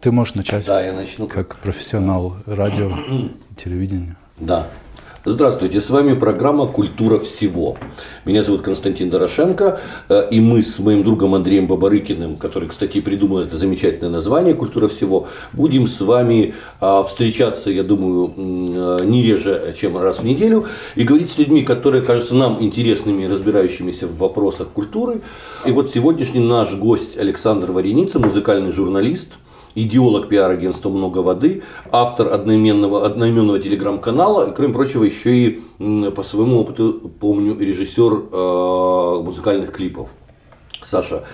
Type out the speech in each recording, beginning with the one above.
Ты можешь начать. Да, я начну. Как профессионал радио и телевидения. Да. Здравствуйте, с вами программа «Культура всего». Меня зовут Константин Дорошенко, э, и мы с моим другом Андреем Бабарыкиным, который, кстати, придумал это замечательное название «Культура всего», будем с вами а, встречаться, я думаю, э, не реже, чем раз в неделю, и говорить с людьми, которые кажутся нам интересными, разбирающимися в вопросах культуры. И вот сегодняшний наш гость Александр Вареница, музыкальный журналист – идеолог пиар-агентства «Много воды», автор одноименного, одноименного телеграм-канала, и, кроме прочего, еще и по своему опыту, помню, режиссер э, музыкальных клипов. Саша,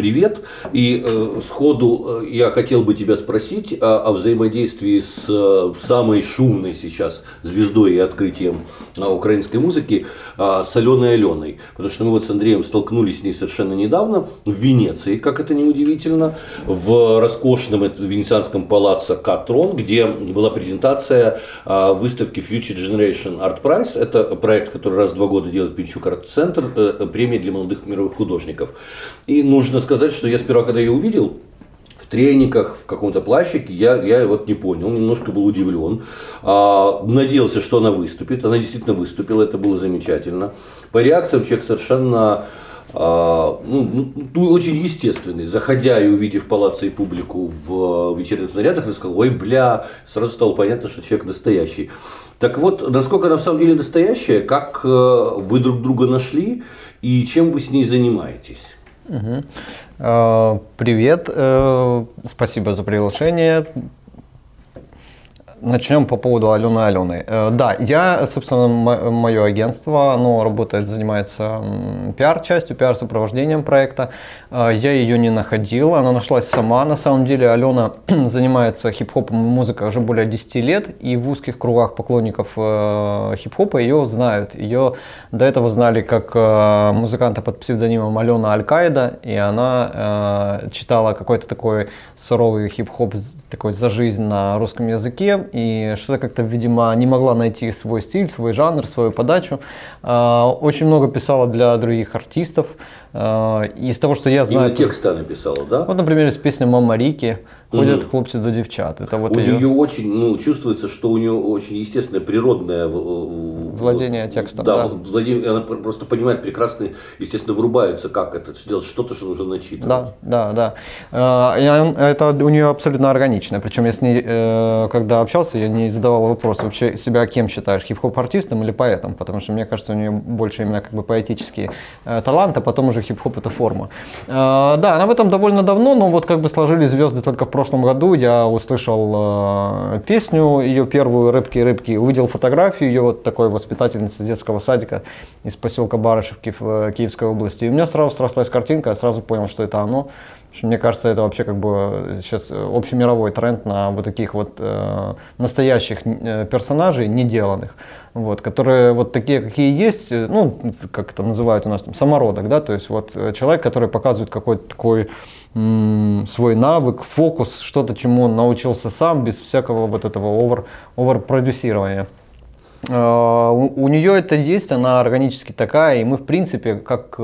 привет. И э, сходу э, я хотел бы тебя спросить о, о взаимодействии с э, самой шумной сейчас звездой и открытием э, украинской музыки э, с Аленой Аленой. Потому что мы вот с Андреем столкнулись с ней совершенно недавно в Венеции, как это не удивительно, в роскошном венецианском палаце Катрон, где была презентация э, выставки Future Generation Art Prize. Это проект, который раз в два года делает Пинчук Арт Центр, э, премия для молодых мировых художников. И нужно сказать, что я сперва, когда ее увидел, в трениках, в каком-то плащике, я, я вот не понял, немножко был удивлен. А, надеялся, что она выступит. Она действительно выступила, это было замечательно. По реакциям человек совершенно а, ну, ну, очень естественный. Заходя и увидев палаце и публику в вечерних нарядах, я сказал, ой, бля, сразу стало понятно, что человек настоящий. Так вот, насколько она в самом деле настоящая, как э, вы друг друга нашли и чем вы с ней занимаетесь? Угу. Привет, э, спасибо за приглашение. Начнем по поводу Алены Алены. Э, да, я, собственно, мое агентство, оно работает, занимается пиар-частью, пиар-сопровождением проекта. Э, я ее не находил, она нашлась сама. На самом деле Алена занимается хип-хопом и музыкой уже более 10 лет, и в узких кругах поклонников э, хип-хопа ее знают. Ее до этого знали как музыканта под псевдонимом Алена Аль-Каида, и она читала какой-то такой суровый хип-хоп такой за жизнь на русском языке, и что-то как-то, видимо, не могла найти свой стиль, свой жанр, свою подачу. А, очень много писала для других артистов. А, из того, что я знаю... Именно тексты она писала, да? Вот, например, из песни «Мама Рики» ходят хлопцы до девчат. Это вот у ее... нее очень, ну, чувствуется, что у нее очень естественное природное владение текстом. Да, да. Владение, она просто понимает прекрасно, естественно, врубается, как это сделать, что-то, что нужно начитывать. Да, да, да. А, это у нее абсолютно органично. Причем я с ней, э, когда общался, я не задавал вопрос, вообще себя кем считаешь, хип-хоп артистом или поэтом, потому что мне кажется, у нее больше именно как бы поэтический э, талант, а потом уже хип-хоп это форма. А, да, она в этом довольно давно, но вот как бы сложились звезды только в прошлом году. Я услышал э, песню, ее первую «Рыбки-рыбки», увидел фотографию ее вот такой воспитательницы детского садика из поселка Барышевки в Киевской области. И у меня сразу срослась картинка, я сразу понял, что это оно. Мне кажется, это вообще как бы сейчас общемировой тренд на вот таких вот э, настоящих э, персонажей, неделанных, вот, которые вот такие, какие есть, э, ну, как это называют у нас там, самородок, да, то есть вот э, человек, который показывает какой-то такой свой навык, фокус, что-то, чему он научился сам, без всякого вот этого овер, овер-продюсирования. Э, у, у нее это есть, она органически такая, и мы, в принципе, как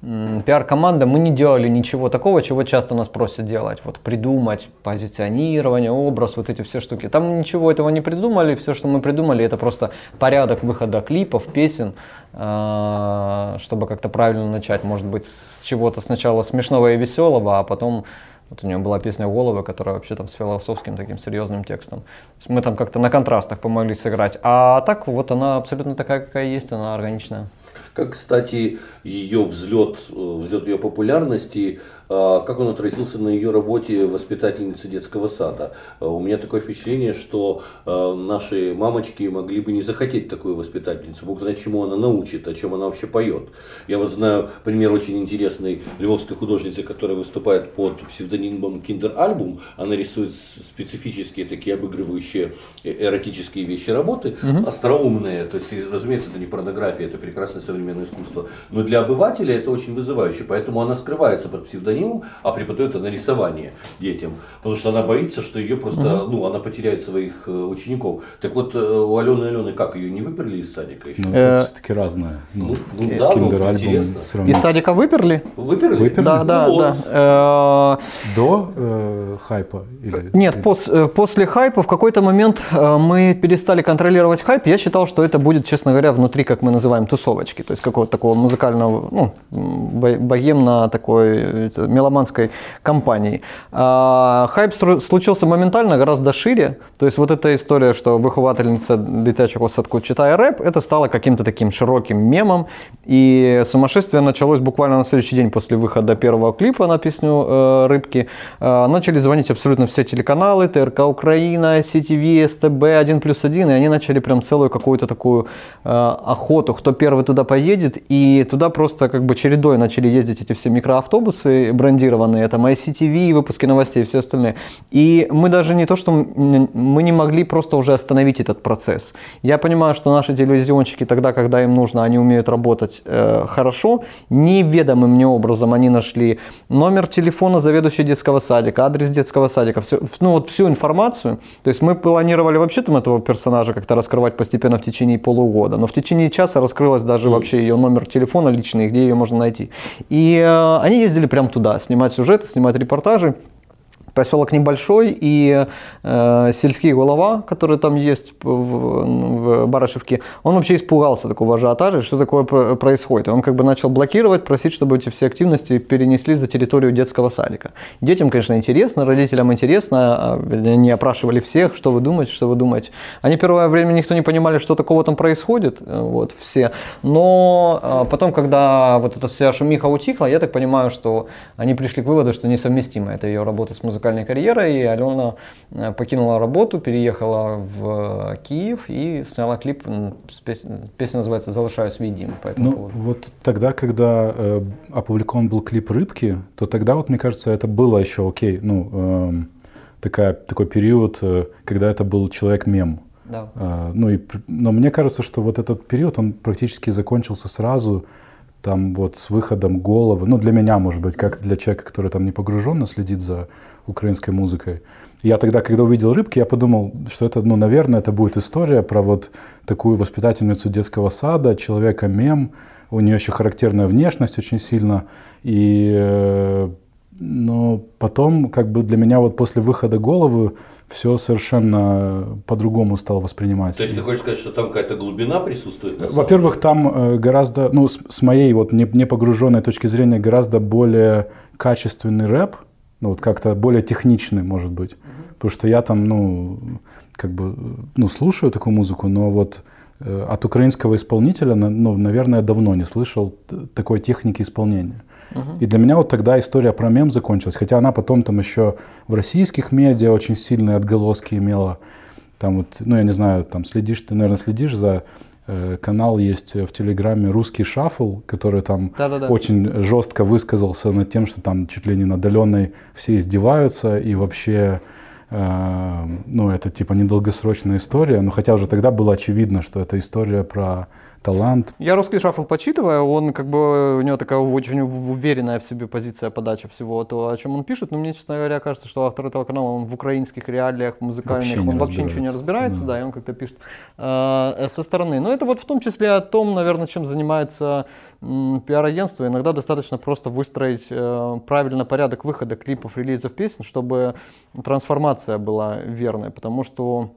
пиар-команда, мы не делали ничего такого, чего часто нас просят делать. Вот придумать позиционирование, образ, вот эти все штуки. Там ничего этого не придумали, все, что мы придумали, это просто порядок выхода клипов, песен, а, чтобы как-то правильно начать. Может быть, с чего-то сначала смешного и веселого, а потом вот у нее была песня «Головы», которая вообще там с философским таким серьезным текстом. мы там как-то на контрастах помогли сыграть. А так вот она абсолютно такая, какая есть, она органичная. Как, кстати, ее взлет, э, взлет ее популярности как он отразился на ее работе воспитательницы детского сада. А, у меня такое впечатление, что а, наши мамочки могли бы не захотеть такую воспитательницу. Бог знает, чему она научит, о чем она вообще поет. Я вот знаю пример очень интересной львовской художницы, которая выступает под псевдонимом Kinder Album. Она рисует специфические такие обыгрывающие э, эротические вещи работы, угу. остроумные. То есть, разумеется, это не порнография, это прекрасное современное искусство. Но для обывателя это очень вызывающе. Поэтому она скрывается под псевдонимом псевдоним, а преподает она рисование детям. Потому что она боится, что ее просто, угу. ну, она потеряет своих э, учеников. Так вот, э, у Алены Алены как, ее не выперли из садика еще? Ну, это все-таки разное. Ну, ну, да, ну, интересно. Из садика выперли? Выперли? Выперли? Да, да, ну, да. До э, хайпа? Или... Нет, пос, после хайпа в какой-то момент мы перестали контролировать хайп. Я считал, что это будет, честно говоря, внутри, как мы называем, тусовочки. То есть какого-то такого музыкального, ну, богемно такой меломанской компании. А, хайп случился моментально, гораздо шире. То есть вот эта история, что выховательница дитячого садку читая рэп, это стало каким-то таким широким мемом. И сумасшествие началось буквально на следующий день после выхода первого клипа на песню э, «Рыбки». Э, начали звонить абсолютно все телеканалы, ТРК Украина, CTV, СТБ, 1 плюс 1, и они начали прям целую какую-то такую э, охоту, кто первый туда поедет, и туда просто как бы чередой начали ездить эти все микроавтобусы брендированные, там ICTV, выпуски новостей и все остальные. И мы даже не то, что мы не могли просто уже остановить этот процесс. Я понимаю, что наши телевизионщики тогда, когда им нужно, они умеют работать э, хорошо. Неведомым мне образом они нашли номер телефона заведующей детского садика, адрес детского садика, все, ну вот всю информацию. То есть мы планировали вообще там этого персонажа как-то раскрывать постепенно в течение полугода, но в течение часа раскрылось даже вообще ее номер телефона личный, где ее можно найти. И э, они ездили прямо туда, снимать сюжеты, снимать репортажи. Поселок небольшой, и э, сельский голова, который там есть в, в Барышевке, он вообще испугался такого ажиотажа, что такое происходит. Он как бы начал блокировать, просить, чтобы эти все активности перенесли за территорию детского садика. Детям, конечно, интересно, родителям интересно, а, они опрашивали всех, что вы думаете, что вы думаете. Они первое время никто не понимали, что такого там происходит, э, вот, все. Но э, потом, когда вот эта вся шумиха утихла, я так понимаю, что они пришли к выводу, что несовместимо это ее работа с музыкальной музыкальной карьерой, и Алена э, покинула работу, переехала в Киев и сняла клип, песня называется «Залишаюсь видим». Ну, вот тогда, когда э, опубликован был клип «Рыбки», то тогда вот, мне кажется, это было еще окей, ну, э, такая, такой период, э, когда это был человек-мем. Да. Э, ну, и, но мне кажется, что вот этот период, он практически закончился сразу, там вот с выходом головы, ну для меня, может быть, как для человека, который там не погруженно следит за украинской музыкой. Я тогда, когда увидел «Рыбки», я подумал, что это, ну, наверное, это будет история про вот такую воспитательницу детского сада, человека-мем, у нее еще характерная внешность очень сильно, и э, но потом, как бы для меня вот после выхода головы все совершенно по-другому стало воспринимать. То есть ты хочешь сказать, что там какая-то глубина присутствует? Во-первых, там э, гораздо, ну, с, с моей вот не, не погруженной точки зрения, гораздо более качественный рэп, ну, вот как-то более техничный, может быть. Mm-hmm. Потому что я там, ну, как бы, ну, слушаю такую музыку, но вот э, от украинского исполнителя, ну, наверное, давно не слышал такой техники исполнения. И для меня вот тогда история про мем закончилась. Хотя она потом там еще в российских медиа очень сильные отголоски имела. Там вот, ну я не знаю, там следишь, ты, наверное, следишь за э, канал есть в Телеграме «Русский шаффл», который там Да-да-да. очень жестко высказался над тем, что там чуть ли не над Аленой все издеваются и вообще э, ну, это типа недолгосрочная история, но хотя уже тогда было очевидно, что это история про талант. Я русский шаффл почитываю, он как бы, у него такая очень уверенная в себе позиция подачи всего то, о чем он пишет, но мне, честно говоря, кажется, что автор этого канала, он в украинских реалиях музыкальных, вообще он вообще ничего не разбирается, да. да, и он как-то пишет э, со стороны. Но это вот в том числе о том, наверное, чем занимается пиар-агентство. Иногда достаточно просто выстроить э, правильно порядок выхода клипов, релизов песен, чтобы трансформация была верной, потому что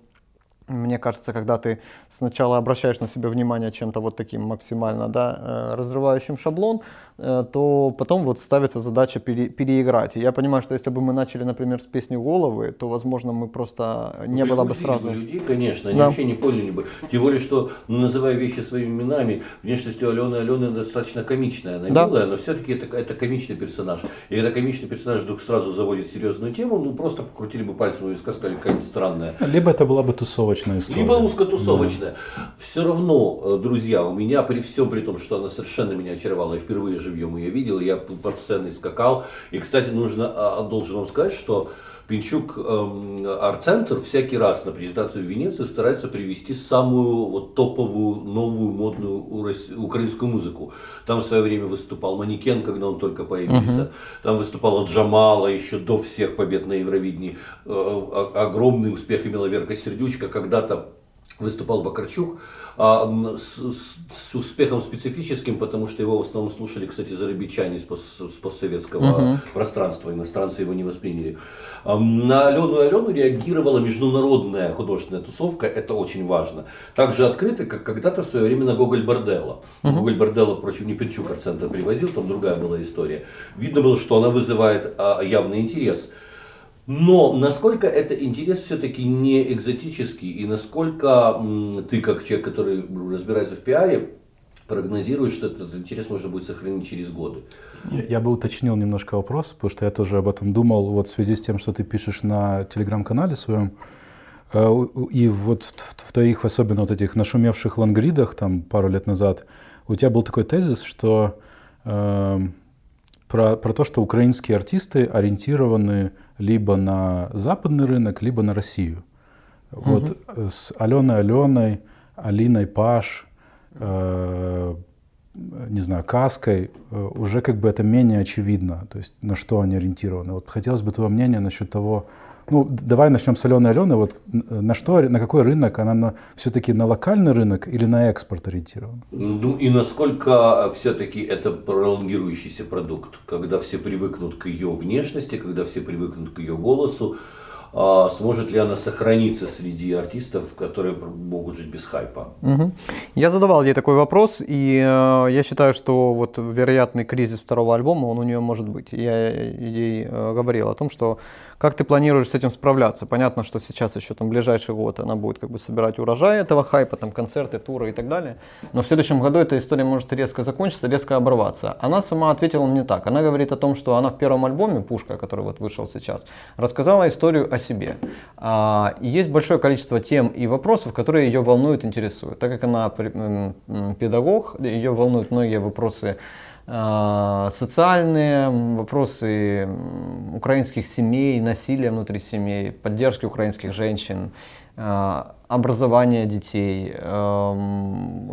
мне кажется, когда ты сначала обращаешь на себя внимание чем-то вот таким максимально да, э, разрывающим шаблон, Э, то потом вот ставится задача пере, переиграть. И я понимаю, что если бы мы начали, например, с песни «Головы», то, возможно, мы просто не было бы сразу... Бы людей, конечно, они да. вообще не поняли бы. Тем более, что, называя вещи своими именами, внешностью Алены Алены достаточно комичная. Она да. милая, но все-таки это, это комичный персонаж. И когда комичный персонаж вдруг сразу заводит серьезную тему, ну, просто покрутили бы пальцем и сказали какая-нибудь странная. Либо это была бы тусовочная история. Либо узкотусовочная. Да. Все равно, э, друзья, у меня при всем при том, что она совершенно меня очаровала, я впервые живьем ее видел, я под сценой скакал. И, кстати, нужно, а, должен вам сказать, что Пинчук эм, арт-центр всякий раз на презентацию в Венеции старается привести самую вот топовую, новую, модную украинскую музыку. Там в свое время выступал Манекен, когда он только появился. Uh-huh. Там выступала Джамала еще до всех побед на Евровидении. Э, огромный успех имела Верка Сердючка. Когда-то выступал Вакарчук а, с, с, успехом специфическим, потому что его в основном слушали, кстати, зарабичане с, с постсоветского uh-huh. пространства, иностранцы его не восприняли. А, на Алену и Алену реагировала международная художественная тусовка, это очень важно. Также открыто, как когда-то в свое время на Гоголь Борделла. Uh-huh. Гоголь Борделла, впрочем, не Пельчук центр привозил, там другая была история. Видно было, что она вызывает а, явный интерес. Но насколько это интерес все-таки не экзотический, и насколько ты, как человек, который разбирается в пиаре, прогнозируешь, что этот интерес можно будет сохранить через годы? Я, бы уточнил немножко вопрос, потому что я тоже об этом думал вот в связи с тем, что ты пишешь на телеграм-канале своем. Э, и вот в твоих, особенно вот этих нашумевших лангридах, там пару лет назад, у тебя был такой тезис, что э, про, про то, что украинские артисты ориентированы либо на западный рынок, либо на Россию. Угу. Вот э, с Аленой Аленой, Алиной Паш, э, не знаю, Каской э, уже как бы это менее очевидно, то есть на что они ориентированы. Вот хотелось бы твое мнение насчет того, ну, давай начнем с Алены Алены. Вот на что, на какой рынок? Она на, все-таки на локальный рынок или на экспорт ориентирована? Ну и насколько все-таки это пролонгирующийся продукт, когда все привыкнут к ее внешности, когда все привыкнут к ее голосу, а сможет ли она сохраниться среди артистов, которые могут жить без хайпа? Угу. Я задавал ей такой вопрос, и э, я считаю, что вот вероятный кризис второго альбома, он у нее может быть. Я ей э, говорил о том, что как ты планируешь с этим справляться? Понятно, что сейчас еще там ближайший год она будет как бы собирать урожай этого хайпа, там концерты, туры и так далее. Но в следующем году эта история может резко закончиться, резко оборваться. Она сама ответила мне так. Она говорит о том, что она в первом альбоме «Пушка», который вот вышел сейчас, рассказала историю о себе. А, есть большое количество тем и вопросов, которые ее волнуют, интересуют. Так как она педагог, ее волнуют многие вопросы социальные вопросы украинских семей, насилия внутри семей, поддержки украинских женщин, а, образования детей,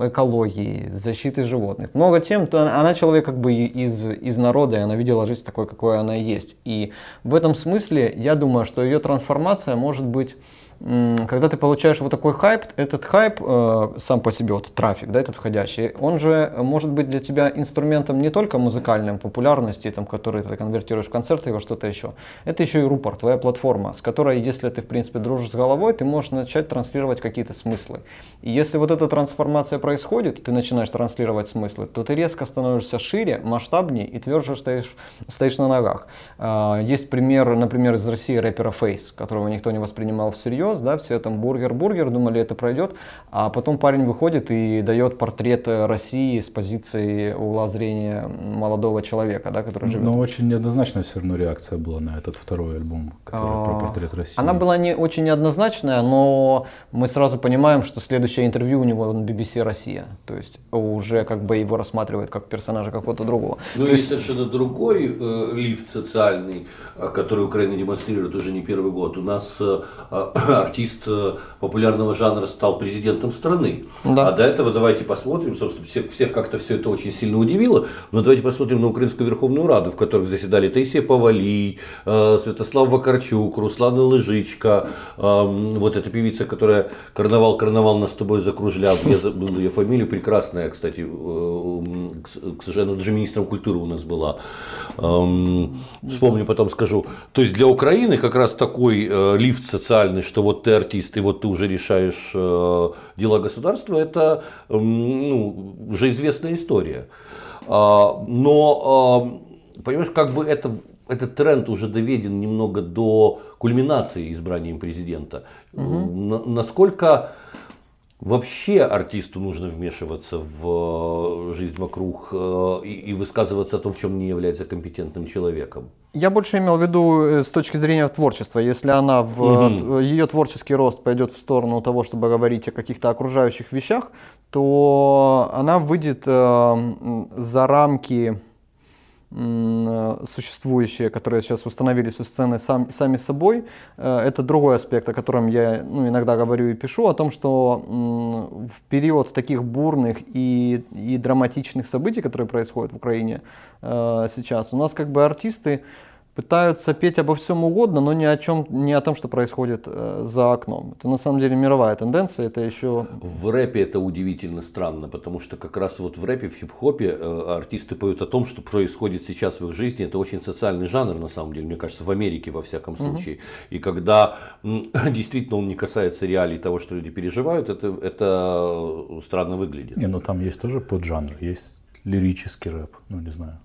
экологии, защиты животных. Много тем, то она человек как бы из, из народа, и она видела жизнь такой, какой она есть. И в этом смысле я думаю, что ее трансформация может быть когда ты получаешь вот такой хайп, этот хайп э, сам по себе, вот трафик, да, этот входящий, он же может быть для тебя инструментом не только музыкальной популярности, там, который ты конвертируешь в концерты во что-то еще. Это еще и рупор, твоя платформа, с которой, если ты, в принципе, дружишь с головой, ты можешь начать транслировать какие-то смыслы. И если вот эта трансформация происходит, ты начинаешь транслировать смыслы, то ты резко становишься шире, масштабнее и тверже стоишь, стоишь на ногах. Э, есть пример, например, из России рэпера Face, которого никто не воспринимал всерьез, всерьез, да, все там бургер-бургер, думали, это пройдет, а потом парень выходит и дает портрет России с позиции угла зрения молодого человека, да, который живет. Но очень неоднозначная все равно реакция была на этот второй альбом, который про а, портрет России. Она была не очень неоднозначная, но мы сразу понимаем, что следующее интервью у него на BBC Россия, то есть уже как бы его рассматривают как персонажа какого-то другого. Ну и есть совершенно другой э, лифт социальный, э, который Украина демонстрирует уже не первый год. У нас э, артист э, популярного жанра стал президентом страны. Да. А до этого давайте посмотрим, собственно, всех, всех как-то все это очень сильно удивило, но давайте посмотрим на Украинскую Верховную Раду, в которых заседали Таисия Павали, э, Святослав Вакарчук, Руслана Лыжичка, э, вот эта певица, которая «Карнавал, карнавал нас с тобой закружлял», я забыл ее фамилию, прекрасная, кстати, э, к сожалению, даже министром культуры у нас была. Э, вспомню, потом скажу. То есть для Украины как раз такой лифт социальный, что вот ты артист, и вот ты уже решаешь э, дела государства, это ну, уже известная история. А, но, а, понимаешь, как бы это, этот тренд уже доведен немного до кульминации избранием президента. Угу. Насколько Вообще артисту нужно вмешиваться в э, жизнь вокруг э, и высказываться о том, в чем не является компетентным человеком. Я больше имел в виду э, с точки зрения творчества. Если она в угу. ее творческий рост пойдет в сторону того, чтобы говорить о каких-то окружающих вещах, то она выйдет за рамки существующие, которые сейчас установились у сцены сам, сами собой, это другой аспект, о котором я ну, иногда говорю и пишу, о том, что в период таких бурных и, и драматичных событий, которые происходят в Украине сейчас, у нас как бы артисты пытаются петь обо всем угодно, но ни о чем, не о том, что происходит э, за окном. Это на самом деле мировая тенденция, это еще... В рэпе это удивительно странно, потому что как раз вот в рэпе, в хип-хопе э, артисты поют о том, что происходит сейчас в их жизни. Это очень социальный жанр, на самом деле, мне кажется, в Америке во всяком случае. Угу. И когда действительно он не касается реалий того, что люди переживают, это, это странно выглядит. Не, ну там есть тоже поджанр, есть лирический рэп, ну не знаю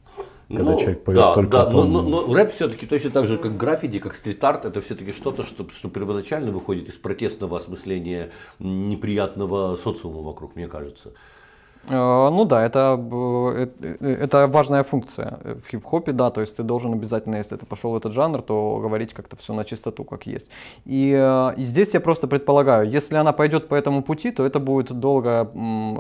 когда ну, человек поет да, только да, том... но, но, но рэп все-таки точно так же, как граффити, как стрит-арт, это все-таки что-то, что, что первоначально выходит из протестного осмысления неприятного социума вокруг, мне кажется. Э, ну да, это, э, э, это важная функция в хип-хопе, да, то есть ты должен обязательно, если ты пошел в этот жанр, то говорить как-то все на чистоту, как есть. И, и здесь я просто предполагаю, если она пойдет по этому пути, то это будет долгое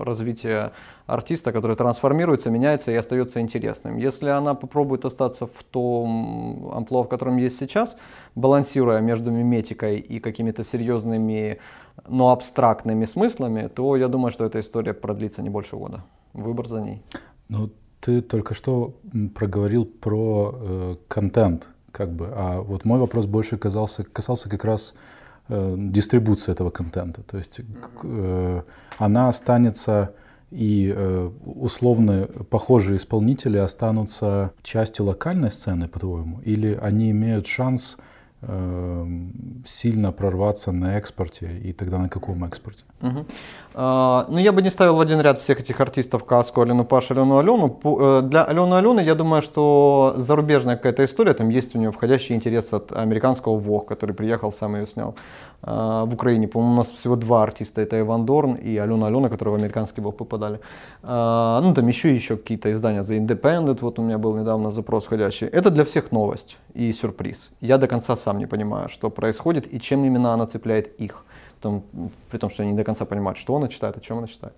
развитие артиста, который трансформируется, меняется и остается интересным. Если она попробует остаться в том амплуа, в котором есть сейчас, балансируя между миметикой и какими-то серьезными но абстрактными смыслами, то я думаю, что эта история продлится не больше года. Выбор за ней. Ну, ты только что проговорил про э, контент, как бы, а вот мой вопрос больше казался, касался как раз э, дистрибуции этого контента. То есть э, она останется и э, условно похожие исполнители останутся частью локальной сцены, по-твоему, или они имеют шанс Эм, сильно прорваться на экспорте и тогда на каком экспорте? Угу. А, ну, я бы не ставил в один ряд всех этих артистов Каску, Алену Паш, Алену Алену. Э, для Алены Алены, я думаю, что зарубежная какая-то история, там есть у нее входящий интерес от американского ВОГ, который приехал, сам ее снял в Украине. По-моему, у нас всего два артиста, это Иван Дорн и Алена Алена, которые в американский ВОГ попадали. А, ну, там еще еще какие-то издания, The Independent, вот у меня был недавно запрос входящий. Это для всех новость и сюрприз. Я до конца сам не понимаю, что происходит и чем именно она цепляет их том, при том, что они не до конца понимают, что она читает, о чем она читает.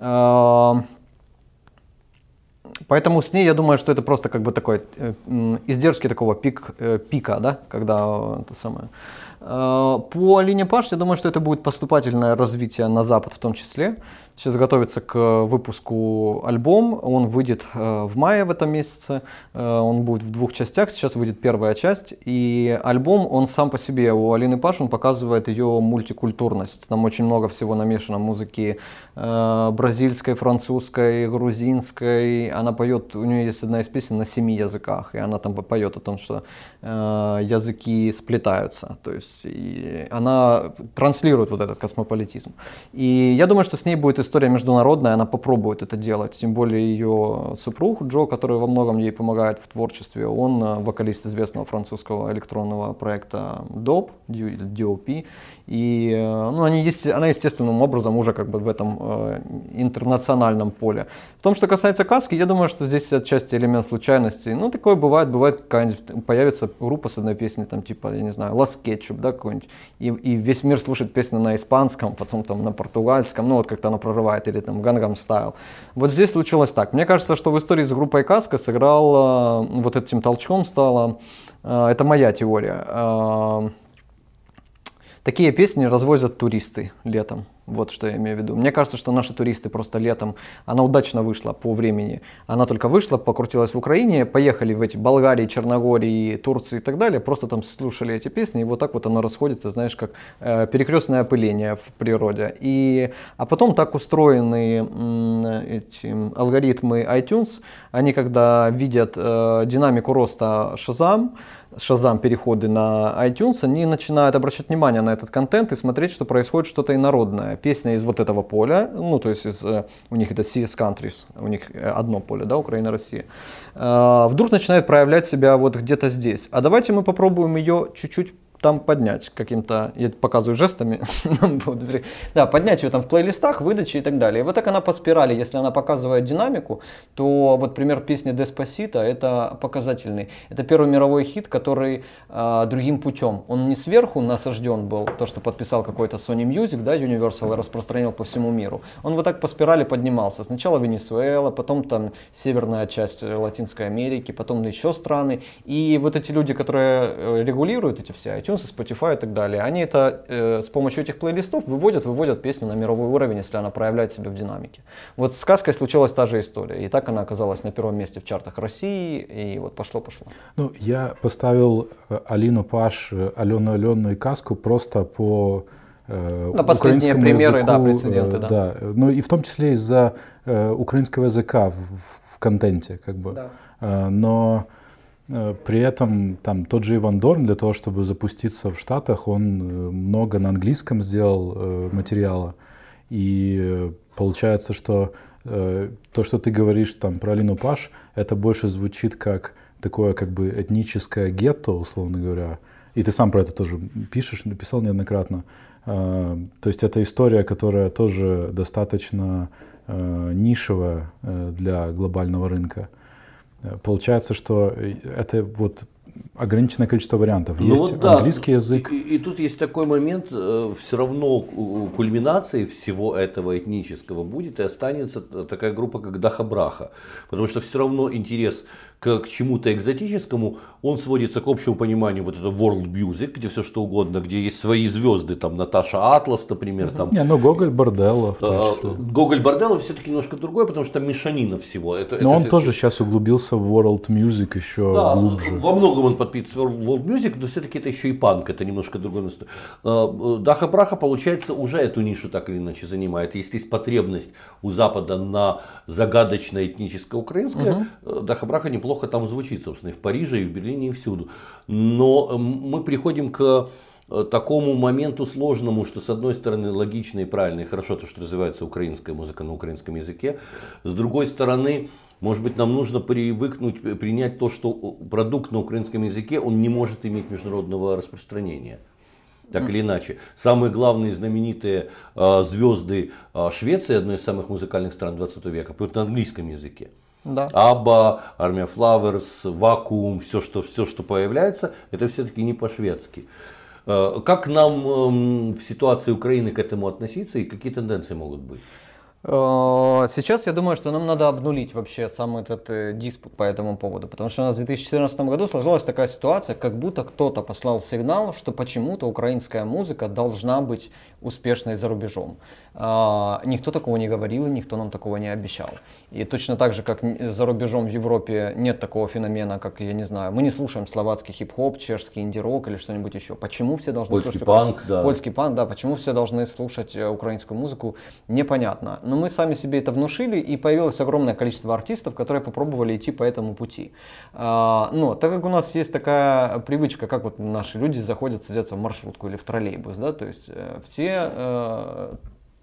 А, поэтому с ней я думаю, что это просто как бы такой э, издержки такого пик, э, пика, да, когда это самое. А, по Алине Паш, я думаю, что это будет поступательное развитие на Запад в том числе. Сейчас готовится к выпуску альбом, он выйдет э, в мае в этом месяце, э, он будет в двух частях, сейчас выйдет первая часть, и альбом, он сам по себе, у Алины Паш, он показывает ее мультикультурность, там очень много всего намешано. Музыки э, бразильской, французской, грузинской, она поет, у нее есть одна из песен на семи языках, и она там поет о том, что языки сплетаются, то есть она транслирует вот этот космополитизм. И я думаю, что с ней будет история международная, она попробует это делать. Тем более ее супруг Джо, который во многом ей помогает в творчестве, он э, вокалист известного французского электронного проекта DOP, DOP. И э, ну, они есть, она естественным образом уже как бы в этом э, интернациональном поле. В том, что касается каски, я думаю, что здесь отчасти элемент случайности. Ну, такое бывает, бывает появится группа с одной песней, там типа, я не знаю, Лас Кетчуп, да, какой-нибудь, и, и весь мир слушает песню на испанском, потом там на португальском, ну вот как-то она прорывает, или там Гангам Стайл. Вот здесь случилось так. Мне кажется, что в истории с группой Каска сыграл, э, вот этим толчком стало, э, это моя теория, э, такие песни развозят туристы летом. Вот что я имею в виду. Мне кажется, что наши туристы просто летом, она удачно вышла по времени. Она только вышла, покрутилась в Украине, поехали в эти Болгарии, Черногории, Турции и так далее, просто там слушали эти песни, и вот так вот оно расходится, знаешь, как э, перекрестное опыление в природе. И, а потом так устроены м, эти алгоритмы iTunes, они когда видят э, динамику роста Shazam, Shazam переходы на iTunes, они начинают обращать внимание на этот контент и смотреть, что происходит что-то инородное песня из вот этого поля, ну, то есть из, э, у них это CS Countries, у них э, одно поле, да, Украина, Россия, э, вдруг начинает проявлять себя вот где-то здесь. А давайте мы попробуем ее чуть-чуть там поднять каким-то, я показываю жестами, да, поднять ее там в плейлистах, выдачи и так далее. И вот так она по спирали, если она показывает динамику, то вот пример песни Despacito это показательный. Это первый мировой хит, который э, другим путем. Он не сверху насажден был, то, что подписал какой-то Sony Music, да, Universal и распространил по всему миру. Он вот так по спирали поднимался. Сначала Венесуэла, потом там северная часть Латинской Америки, потом еще страны. И вот эти люди, которые э, регулируют эти все iTunes, Spotify и так далее, они это э, с помощью этих плейлистов выводят, выводят песню на мировой уровень, если она проявляет себя в динамике. Вот с сказкой случилась та же история. И так она оказалась на первом месте в чартах России, и вот пошло-пошло. Ну, я поставил э, Алину Паш, э, Алену Алену и Каску просто по э, на последние примеры, языку, да, прецеденты, да. да. Ну и в том числе из-за э, украинского языка в, в, в контенте, как бы. Да. Э, но Э, при этом там тот же Иван Дорн для того, чтобы запуститься в Штатах, он э, много на английском сделал э, материала. И получается, что то, что ты говоришь там про Алину Паш, это больше звучит как такое как бы этническое гетто, условно говоря. И ты сам про это тоже пишешь, написал неоднократно. То есть это история, которая тоже достаточно нишевая для глобального рынка. Э, получается, что э, это вот ограниченное количество вариантов. Ну есть вот, да. английский язык. И, и, и тут есть такой момент, э, все равно кульминацией всего этого этнического будет и останется такая группа, как Даха-Браха. Потому что все равно интерес к, к чему-то экзотическому, он сводится к общему пониманию вот это world music, где все что угодно, где есть свои звезды, там Наташа Атлас, например. Там, Не, ну Гоголь Борделло. А, Гоголь Борделло все-таки немножко другой, потому что мешанина всего. Это, Но это он тоже сейчас углубился в world music еще да, глубже. Во многом он подпитывается в world music, но все-таки это еще и панк, это немножко другой место. А, Даха Браха, получается, уже эту нишу так или иначе занимает. Если есть потребность у Запада на загадочное этническое украинское, угу. Даха Браха неплохо неплохо там звучит, собственно, и в Париже, и в Берлине, и всюду. Но эм, мы приходим к э, такому моменту сложному, что с одной стороны логично и правильно, и хорошо то, что развивается украинская музыка на украинском языке. С другой стороны, может быть, нам нужно привыкнуть, принять то, что продукт на украинском языке, он не может иметь международного распространения. Так или иначе. Самые главные знаменитые э, звезды э, Швеции, одной из самых музыкальных стран 20 века, поют на английском языке. Да. Аба, Армия Флаверс, Вакуум, все что, все, что появляется, это все-таки не по-шведски. Э, как нам эм, в ситуации Украины к этому относиться и какие тенденции могут быть? Э, сейчас я думаю, что нам надо обнулить вообще сам этот э, диспут по этому поводу, потому что у нас в 2014 году сложилась такая ситуация, как будто кто-то послал сигнал, что почему-то украинская музыка должна быть успешной за рубежом. А, никто такого не говорил, и никто нам такого не обещал. И точно так же, как за рубежом в Европе нет такого феномена, как, я не знаю, мы не слушаем словацкий хип-хоп, чешский инди-рок или что-нибудь еще. Почему все должны Польский слушать... Панк, да. Польский панк, да. Почему все должны слушать э, украинскую музыку, непонятно но мы сами себе это внушили, и появилось огромное количество артистов, которые попробовали идти по этому пути. А, но так как у нас есть такая привычка, как вот наши люди заходят, садятся в маршрутку или в троллейбус, да, то есть э, все э,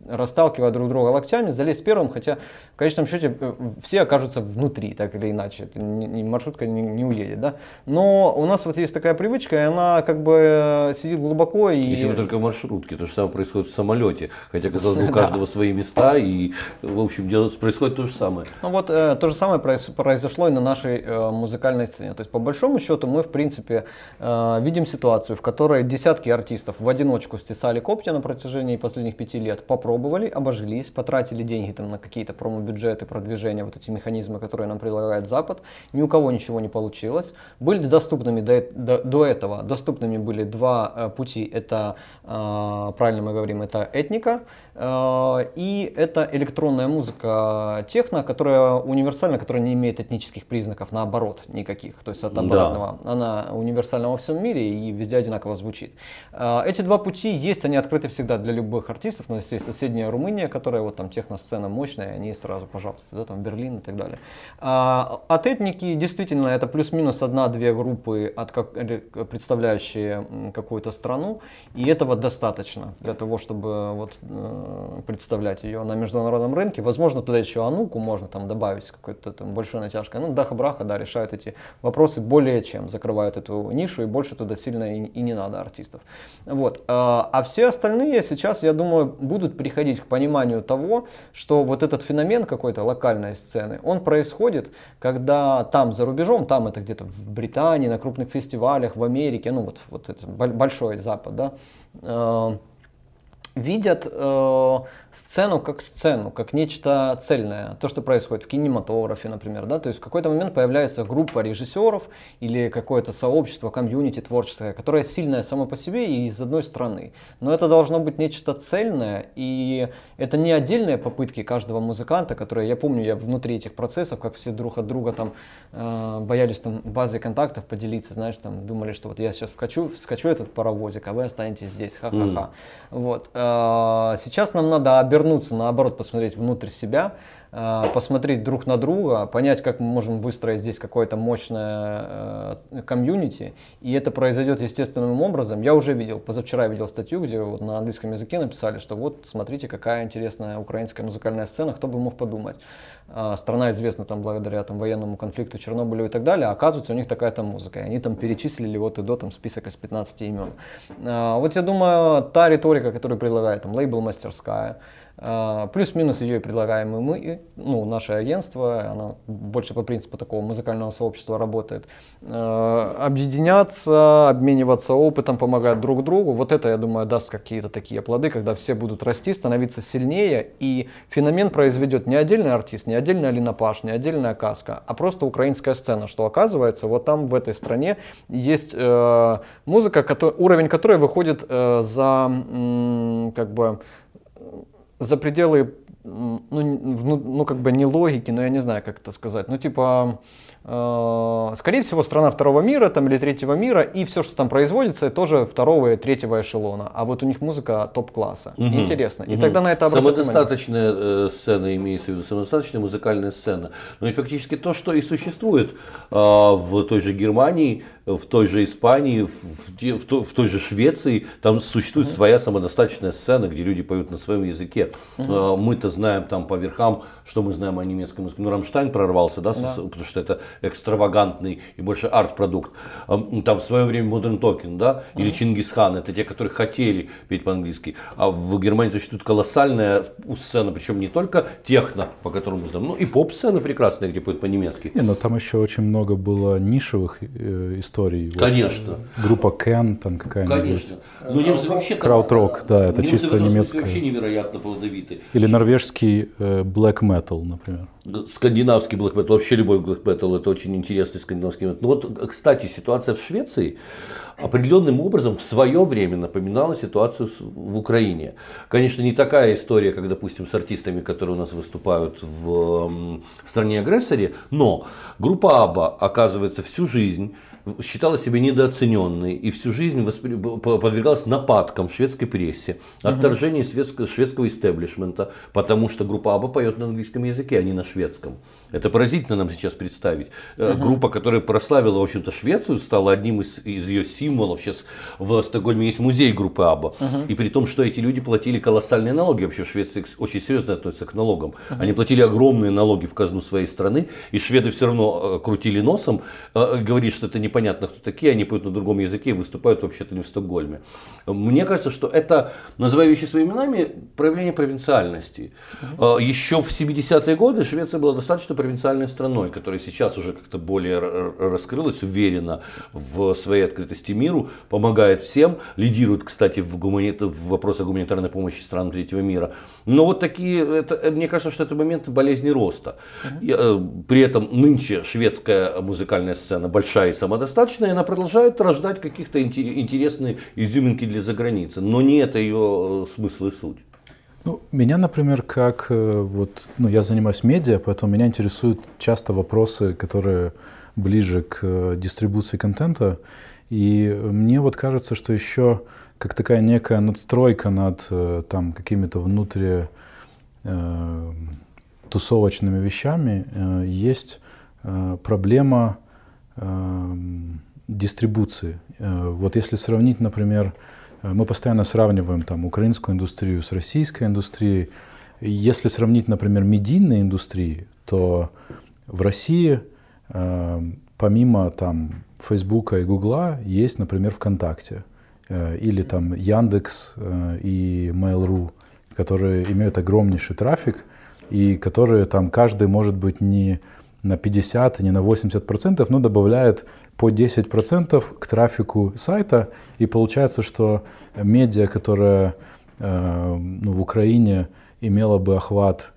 расталкивая друг друга локтями, залезть первым, хотя в конечном счете э, все окажутся внутри, так или иначе, это не, маршрутка не, не уедет, да. Но у нас вот есть такая привычка, и она как бы сидит глубоко. И... Если вы только в маршрутке, то же самое происходит в самолете, хотя, казалось бы, у каждого свои места, и, в общем, происходит то же самое. Ну вот, э, то же самое произошло и на нашей э, музыкальной сцене. То есть, по большому счету, мы, в принципе, э, видим ситуацию, в которой десятки артистов в одиночку стесали копья на протяжении последних пяти лет, попробовали попробовали, обожились, потратили деньги там, на какие-то промо-бюджеты, продвижения, вот эти механизмы, которые нам предлагает Запад. Ни у кого ничего не получилось. Были доступными до, до, до этого, доступными были два э, пути. Это, э, правильно мы говорим, это этника э, и это электронная музыка техно, которая универсальна, которая не имеет этнических признаков, наоборот, никаких. То есть от обратного. Да. Она универсальна во всем мире и везде одинаково звучит. Э, эти два пути есть, они открыты всегда для любых артистов, но, естественно, соседняя Румыния, которая вот там техносцена мощная, они сразу, пожалуйста, да, там Берлин и так далее. А, от этники действительно это плюс-минус одна-две группы, от как, представляющие какую-то страну, и этого достаточно для того, чтобы вот, э, представлять ее на международном рынке. Возможно, туда еще Ануку можно там добавить с какой-то там большой натяжкой. Ну, Даха-Браха, да, решают эти вопросы более чем, закрывают эту нишу, и больше туда сильно и, и не надо артистов. Вот. А, а все остальные сейчас, я думаю, будут приходить к пониманию того, что вот этот феномен какой-то локальной сцены, он происходит, когда там за рубежом, там это где-то в Британии, на крупных фестивалях, в Америке, ну вот, вот это большой Запад, да, а, видят э, сцену как сцену, как нечто цельное. То, что происходит в кинематографе, например. Да? То есть в какой-то момент появляется группа режиссеров или какое-то сообщество, комьюнити творческое, которое сильное само по себе и из одной страны. Но это должно быть нечто цельное, и это не отдельные попытки каждого музыканта, которые, я помню, я внутри этих процессов, как все друг от друга там э, боялись там базой контактов поделиться, знаешь, там думали, что вот я сейчас вкачу, скачу этот паровозик, а вы останетесь здесь, ха-ха-ха. Mm. Вот. Э, сейчас нам надо обернуться, наоборот, посмотреть внутрь себя, э, посмотреть друг на друга, понять, как мы можем выстроить здесь какое-то мощное э, комьюнити, и это произойдет естественным образом. Я уже видел, позавчера видел статью, где вот на английском языке написали, что вот смотрите, какая интересная украинская музыкальная сцена, кто бы мог подумать. Страна известна там благодаря там, военному конфликту, Чернобылю и так далее, а оказывается у них такая-то музыка, и они там перечислили вот и до там список из 15 имен. Вот я думаю, та риторика, которую предлагает там лейбл «Мастерская», а, плюс-минус ее и предлагаем и мы, ну, наше агентство, оно больше по принципу такого музыкального сообщества работает. А, объединяться, обмениваться опытом, помогать друг другу, вот это, я думаю, даст какие-то такие плоды, когда все будут расти, становиться сильнее, и феномен произведет не отдельный артист, не отдельный Алина Паш, не отдельная каска, а просто украинская сцена, что оказывается, вот там в этой стране есть э, музыка, который, уровень которой выходит э, за, э, как бы, за пределы, ну, ну, ну, как бы не логики, но я не знаю, как это сказать. Ну, типа, скорее всего, страна второго мира там, или третьего мира, и все, что там производится, тоже второго и третьего эшелона. А вот у них музыка топ-класса. Угу. Интересно. И угу. тогда на это Самодостаточная э, сцена, имеется в виду самодостаточная музыкальная сцена. Ну и фактически то, что и существует э, в той же Германии, в той же Испании, в, в, в той же Швеции, там существует uh-huh. своя самодостаточная сцена, где люди поют на своем языке. Uh-huh. Мы-то знаем там по верхам, что мы знаем о немецком языке. Ну, Рамштайн прорвался, да, да. потому что это экстравагантный и больше арт-продукт. Там в свое время Modern Talking, да, или Чингисхан, это те, которые хотели петь по-английски. А в Германии существует колоссальная сцена, причем не только техно, по которому мы знаем, но и поп-сцена прекрасная, где поют по-немецки. Не, но там еще очень много было нишевых э, историй. Конечно. Вот, группа Can там какая-нибудь. Конечно. Но немцы вообще... Краутрок, да, это чисто немецкое. вообще невероятно плодовиты. Или норвежский э, black metal, например. Скандинавский black metal, вообще любой black metal, это очень интересный скандинавский metal. Ну вот, кстати, ситуация в Швеции определенным образом в свое время напоминала ситуацию в Украине. Конечно, не такая история, как, допустим, с артистами, которые у нас выступают в стране-агрессоре, но группа Аба, оказывается, всю жизнь считала себя недооцененной и всю жизнь воспри... подвергалась нападкам в шведской прессе, отторжению шведского, шведского истеблишмента, потому что группа Аба поет на английском языке, а не на шведском. Это поразительно нам сейчас представить. Uh-huh. Группа, которая прославила, в общем-то, Швецию, стала одним из, из ее символов. Сейчас в Стокгольме есть музей группы Аба. Uh-huh. И при том, что эти люди платили колоссальные налоги. Вообще в Швеции очень серьезно относятся к налогам. Uh-huh. Они платили огромные налоги в казну своей страны. И шведы все равно крутили носом, говорили, что это не непонятно, кто такие, они поют на другом языке и выступают вообще-то не в Стокгольме. Мне кажется, что это, называя вещи своими именами, проявление провинциальности. Угу. Еще в 70-е годы Швеция была достаточно провинциальной страной, которая сейчас уже как-то более раскрылась, уверенно в своей открытости миру, помогает всем, лидирует, кстати, в, гумани... в вопросах гуманитарной помощи странам третьего мира. Но вот такие, это, мне кажется, что это моменты болезни роста. Угу. При этом нынче шведская музыкальная сцена большая и самодостаточная, и она продолжает рождать каких-то интересные изюминки для заграницы. Но не это ее э, смысл и суть. Ну, меня, например, как э, вот, ну, я занимаюсь медиа, поэтому меня интересуют часто вопросы, которые ближе к э, дистрибуции контента. И мне вот кажется, что еще как такая некая надстройка над э, там какими-то внутри тусовочными вещами, есть проблема дистрибуции. Вот если сравнить, например, мы постоянно сравниваем там украинскую индустрию с российской индустрией. Если сравнить, например, медийные индустрии, то в России э, помимо там Фейсбука и Гугла есть, например, ВКонтакте э, или там Яндекс э, и Mail.ru, которые имеют огромнейший трафик и которые там каждый может быть не на 50, не на 80 процентов, но добавляет по 10 процентов к трафику сайта, и получается, что медиа, которая э, ну, в Украине имела бы охват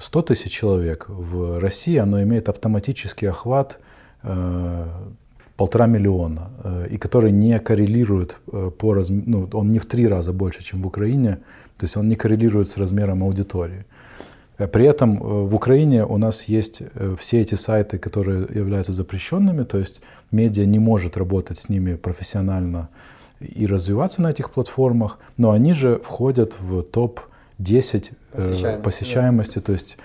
100 тысяч человек, в России оно имеет автоматический охват полтора миллиона, э, и который не коррелирует э, по размеру, ну, он не в три раза больше, чем в Украине, то есть он не коррелирует с размером аудитории. Э, при этом в Украине у нас есть все эти сайты, которые являются запрещенными, то есть медиа не может работать с ними профессионально и развиваться на этих платформах, но они же входят в топ-10 посещаемости, посещаемости да. то есть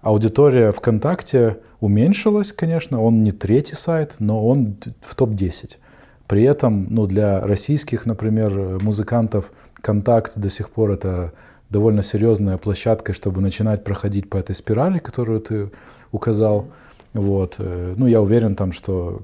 Аудитория ВКонтакте уменьшилась, конечно, он не третий сайт, но он в топ-10. При этом ну, для российских, например, музыкантов Контакт до сих пор это довольно серьезная площадка, чтобы начинать проходить по этой спирали, которую ты указал. Вот. Э, ну, я уверен там, что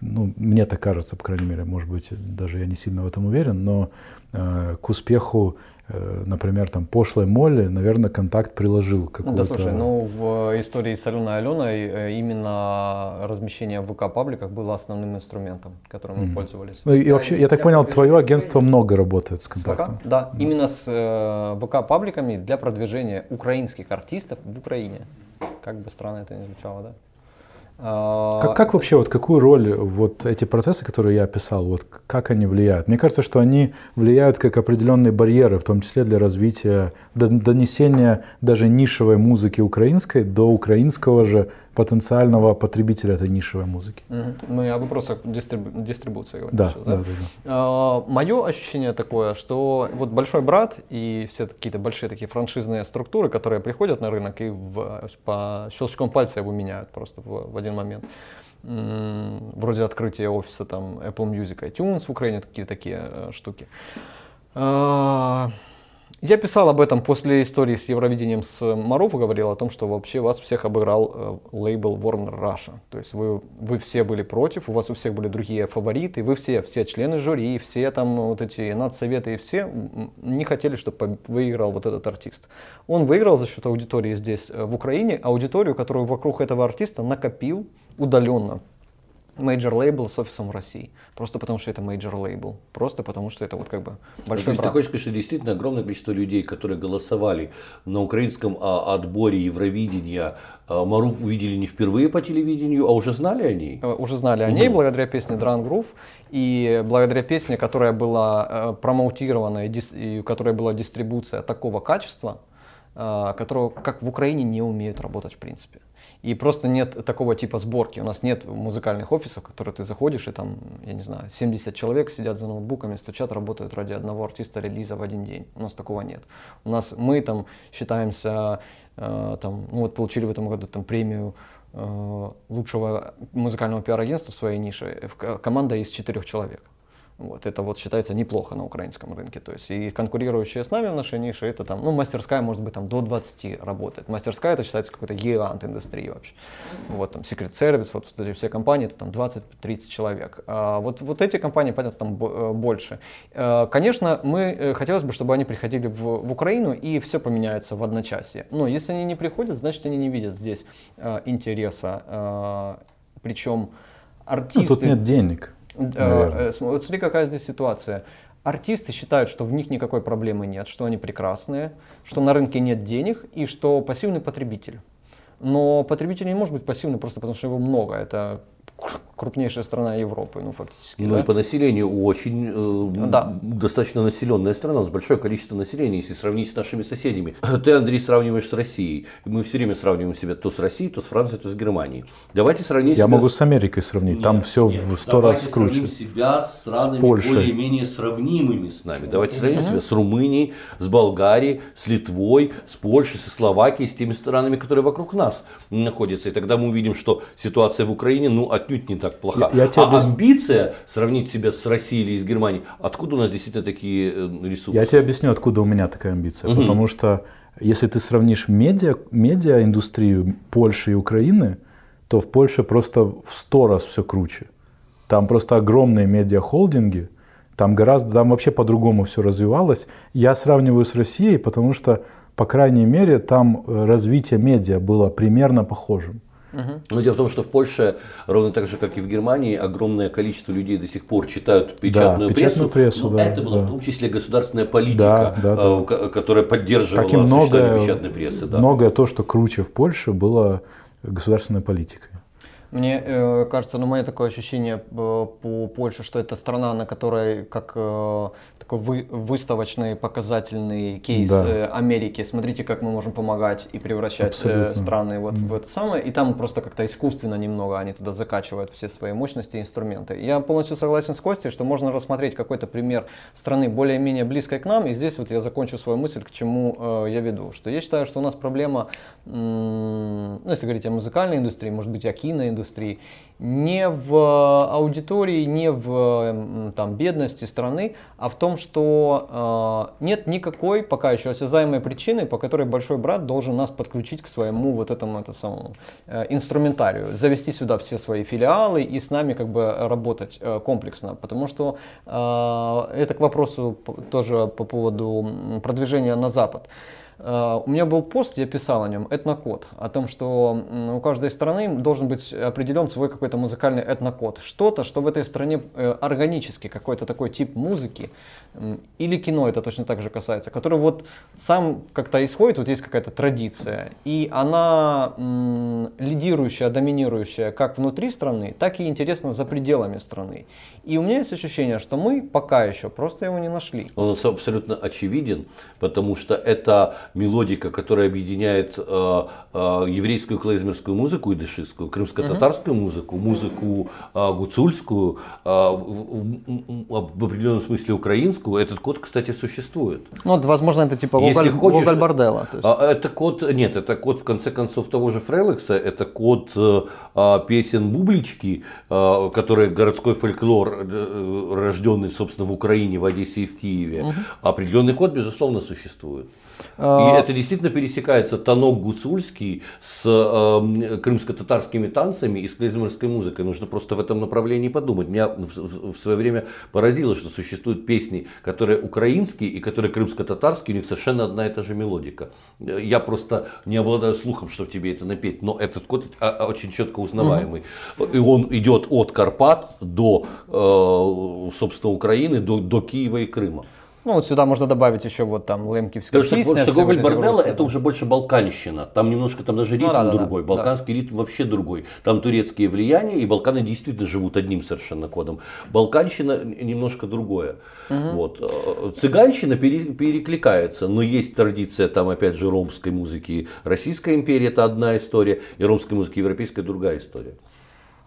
ну, мне так кажется, по крайней мере, может быть, даже я не сильно в этом уверен, но э, к успеху Э, например, там пошлой Молли, наверное, контакт приложил какой-то. Да, слушай, ну в истории с Аленой Аленой э, именно размещение в ВК-пабликах было основным инструментом, которым мы mm-hmm. пользовались. Ну, и вообще, я так понял, твое агентство много работает с контактом. С ВК? Да, mm-hmm. именно с э, ВК-пабликами для продвижения украинских артистов в Украине. Как бы странно это ни звучало, да? А, как, как вообще, вот какую роль вот эти процессы, которые я описал, вот как они влияют? Мне кажется, что они влияют как определенные барьеры, в том числе для развития, донесения даже нишевой музыки украинской до украинского же потенциального потребителя этой нишевой музыки. Мы о вопросах дистрибу- дистрибуции говорим да, сейчас, да? Да, да, да. А, мое ощущение такое, что вот большой брат и все какие-то большие такие франшизные структуры, которые приходят на рынок и в, по щелчком пальца его меняют просто в, в один момент вроде открытия офиса там Apple Music, iTunes в Украине, такие такие э, штуки. Я писал об этом после истории с Евровидением с Маров и говорил о том, что вообще вас всех обыграл э, лейбл Warner Russia. То есть вы, вы все были против, у вас у всех были другие фавориты, вы все, все члены жюри, все там вот эти надсоветы и все не хотели, чтобы выиграл вот этот артист. Он выиграл за счет аудитории здесь, э, в Украине, аудиторию, которую вокруг этого артиста накопил удаленно major label с офисом в России. Просто потому, что это major label. Просто потому, что это вот как бы большой То есть брат. ты хочешь сказать, что действительно огромное количество людей, которые голосовали на украинском а, отборе Евровидения, а, Maruv увидели не впервые по телевидению, а уже знали о ней? Э, уже знали о ней благодаря песне Drunk Groove и благодаря песне, которая была э, промоутирована и, дис, и которая была дистрибуция такого качества, которого как в Украине не умеют работать в принципе. И просто нет такого типа сборки. У нас нет музыкальных офисов, в которые ты заходишь, и там, я не знаю, 70 человек сидят за ноутбуками, стучат, работают ради одного артиста релиза в один день. У нас такого нет. У нас мы там считаемся, э, там, ну вот получили в этом году там премию э, лучшего музыкального пиар-агентства в своей нише. Команда из четырех человек. Вот, это вот считается неплохо на украинском рынке. То есть и конкурирующие с нами в нашей нише, это там, ну, мастерская может быть там до 20 работает. Мастерская это считается какой-то гигант индустрии вообще. Вот там Secret Service, вот эти все компании, это там 20-30 человек. А вот, вот эти компании, понятно, там э, больше. Э, конечно, мы, э, хотелось бы, чтобы они приходили в, в Украину и все поменяется в одночасье. Но если они не приходят, значит они не видят здесь интереса. Причем артисты... Ну, тут нет денег. Наверное. Э, вот смотри, какая здесь ситуация. Артисты считают, что в них никакой проблемы нет, что они прекрасные, что на рынке нет денег и что пассивный потребитель. Но потребитель не может быть пассивным просто потому, что его много. Это крупнейшая страна Европы, ну фактически. Ну да? и по населению очень э, Да. достаточно населенная страна, у нас большое количество населения, если сравнить с нашими соседями. Ты, Андрей, сравниваешь с Россией. Мы все время сравниваем себя то с Россией, то с Францией, то с Германией. Давайте сравним Я себя могу с... с Америкой сравнить. Там Нет, все нет. в сто раз Давайте круче. сравним себя с странами С Польшей. более-менее сравнимыми с нами. Давайте сравним себя с Румынией, с Болгарией, с Литвой, с Польшей, со Словакией, с теми странами, которые вокруг нас находятся. И тогда мы увидим, что ситуация в Украине ну, отнюдь не так плоха. Я- я а без- амбиция сравнить себя с Россией или с Германией, откуда у нас действительно такие э, ресурсы? Я тебе объясню, откуда у меня такая амбиция. Потому что если ты сравнишь медиа, медиа-индустрию Польши и Украины, то в Польше просто в сто раз все круче. Там просто огромные медиа-холдинги, там гораздо, там вообще по-другому все развивалось. Я сравниваю с Россией, потому что, по крайней мере, там э, развитие медиа было примерно похожим. Но дело в том, что в Польше, ровно так же, как и в Германии, огромное количество людей до сих пор читают печатную, печатную прессу, Но да, это была да. в том числе государственная политика, Да, да, да. э, ко- которая поддерживала Как и многое, печатной прессы. Да. многое то, что круче в Польше, было государственной политикой. Мне э, кажется, ну, мое такое ощущение э, по Польше, что это страна, на которой как э, такой вы- выставочный показательный кейс Да. э, Америки. Смотрите, как мы можем помогать и превращать э, страны вот в это самое. И там просто как-то искусственно немного они туда закачивают все свои мощности и инструменты. Я полностью согласен с Костей, что можно рассмотреть какой-то пример страны более-менее близкой к нам. И здесь вот я закончу свою мысль, к чему э, я веду. Что я считаю, что у нас проблема, м, ну, если говорить о музыкальной индустрии, может быть, о киноиндустрии, не в аудитории, не в там, бедности страны, а в том, что э, нет никакой пока еще осязаемой причины, по которой большой брат должен нас подключить к своему вот этому это самому э, инструментарию, завести сюда все свои филиалы и с нами как бы работать э, комплексно, потому что э, это к вопросу тоже по поводу продвижения на Запад. У меня был пост, я писал о нем, этнокод, о том, что у каждой страны должен быть определен свой какой-то музыкальный этнокод. Что-то, что в этой стране э, органически, какой-то такой тип музыки, или кино это точно так же касается, который вот сам как-то исходит, вот есть какая-то традиция, и она лидирующая, доминирующая как внутри страны, так и интересна за пределами страны. И у меня есть ощущение, что мы пока еще просто его не нашли. Он абсолютно очевиден, потому что это мелодика, которая объединяет э, э, еврейскую клейзмерскую музыку и дышистскую, крымско-татарскую музыку, музыку э, гуцульскую, э, в, в- в- определенном смысле украинскую. Этот код, кстати, существует. Ну, вот, возможно, это типа Если хочешь, бордела. а, Это код, нет, это код в конце концов того же Фрейлекса, это код э, а, песен Бублички, э, который городской фольклор, э, рожденный, собственно, в Украине, в Одессе и в Киеве. Определенный код, безусловно, существует. И А, это действительно пересекается танок гуцульский с э, крымско-татарскими танцами и с клейзмерской музыкой. Нужно просто в этом направлении подумать. Меня в, в- свое время поразило, что существуют песни, которые украинские и которые крымско-татарские, у них совершенно одна и та же мелодика. Я просто не обладаю слухом, чтобы тебе это напеть, но этот код а, а, очень четко узнаваемый. И он идет от Карпат до, э, собственно, Украины, до, до Киева и Крыма. Ну, вот сюда можно добавить еще вот там лемкивская Потому что, песня. что все Гоголь вот русские. это уже больше балканщина. Там немножко, там даже ритм Ну да, да, да, другой. да. Балканский ритм вообще другой. Там турецкие влияния, и Балканы действительно живут одним совершенно кодом. Балканщина немножко другое. Вот. Э, Цыганщина пере- перекликается, но есть традиция там, опять же, ромской музыки. Российская империя это одна история, и ромской музыки европейская другая история.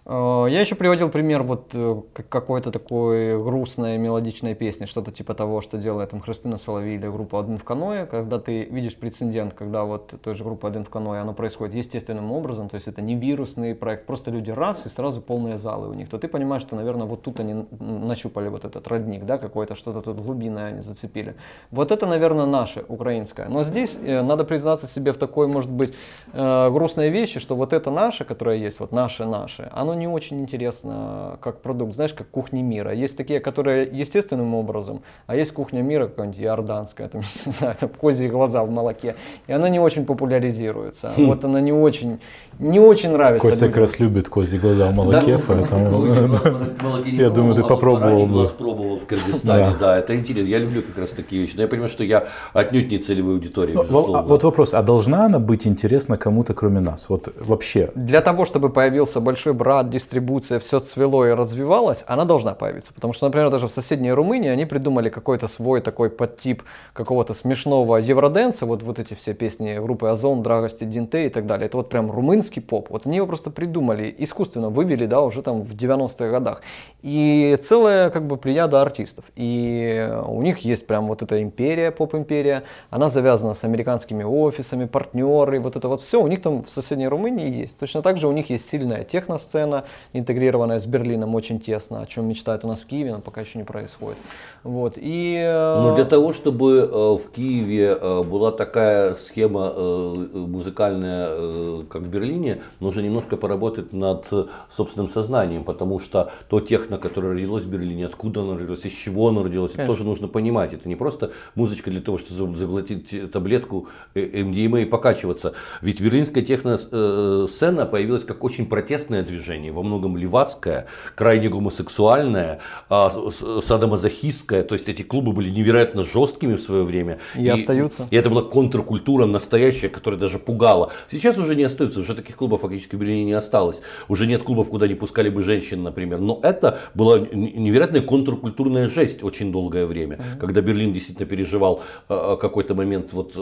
Э, Я еще приводил пример вот э, какой-то такой грустной мелодичной песни, что-то типа того, что делает там Христина Соловей или группа «Один в каное», когда ты видишь прецедент, когда вот той же группа «Один в каное», оно происходит естественным образом, то есть это не вирусный проект, просто люди раз и сразу полные залы у них, то ты понимаешь, что, наверное, вот тут они нащупали вот этот родник, да, какой-то, что-то тут глубинное они зацепили. Вот это, наверное, наше, украинское. Но здесь э, надо признаться себе в такой, может быть, грустной вещи, что вот это наше, которое есть, вот наше-наше, оно не очень интересно как продукт, знаешь, как кухни мира. Есть такие, которые естественным образом, а есть кухня мира какая-нибудь иорданская, там, не знаю, там козьи глаза в молоке, и она не очень популяризируется. Вот она не очень, не очень нравится Костя людям. как раз любит козьи глаза в молоке, поэтому... Я думаю, ты попробовал бы. пробовал в Кыргызстане, Да. да, это интересно. Я люблю как раз такие вещи. Но я понимаю, что я отнюдь не целевой аудитории, Ну, безусловно. а Вот вопрос, а должна она быть интересна кому-то, кроме нас? Вот вообще. Для того, чтобы появился большой брат, дистрибуция, все цвело и развивалось, она должна появиться. Потому что, например, даже в соседней Румынии они придумали какой-то свой такой подтип какого-то смешного евроденса, вот, вот эти все песни группы Озон, Драгости, Динте и так далее. Это вот прям румынский поп. Вот они его просто придумали, искусственно вывели, да, уже там в 90-х годах. И целая как бы плеяда артистов. И у них есть прям вот эта империя, поп-империя, она завязана с американскими офисами, партнеры, вот это вот все у них там в соседней Румынии есть. Точно так же у них есть сильная техносцена, интегрированная с Берлином очень тесно, о чем мечтают у нас в Киеве, но пока еще не происходит. Вот. И, э, Но для того, чтобы э, в Киеве э, была такая схема музыкальная, как в Берлине, нужно немножко поработать над собственным сознанием, потому что то техно, которое родилось в Берлине, откуда оно родилось, из чего оно родилось, это тоже нужно понимать. Это не просто музычка для того, чтобы заглотить таблетку MDMA и покачиваться. Ведь берлинская техно-сцена появилась как очень протестное движение, во многом левацкое, крайне гомосексуальное, а, садомазохистское. То есть эти клубы были невероятно жесткими в свое время. И, и остаются. И это была контркультура настоящая, которая даже пугала. Сейчас уже не остаются, уже таких клубов фактически в Берлине не осталось. Уже нет клубов, куда не пускали бы женщин, например. Но это была невероятная контркультурная жесть очень долгое время, mm-hmm. когда Берлин действительно переживал э, какой-то момент вот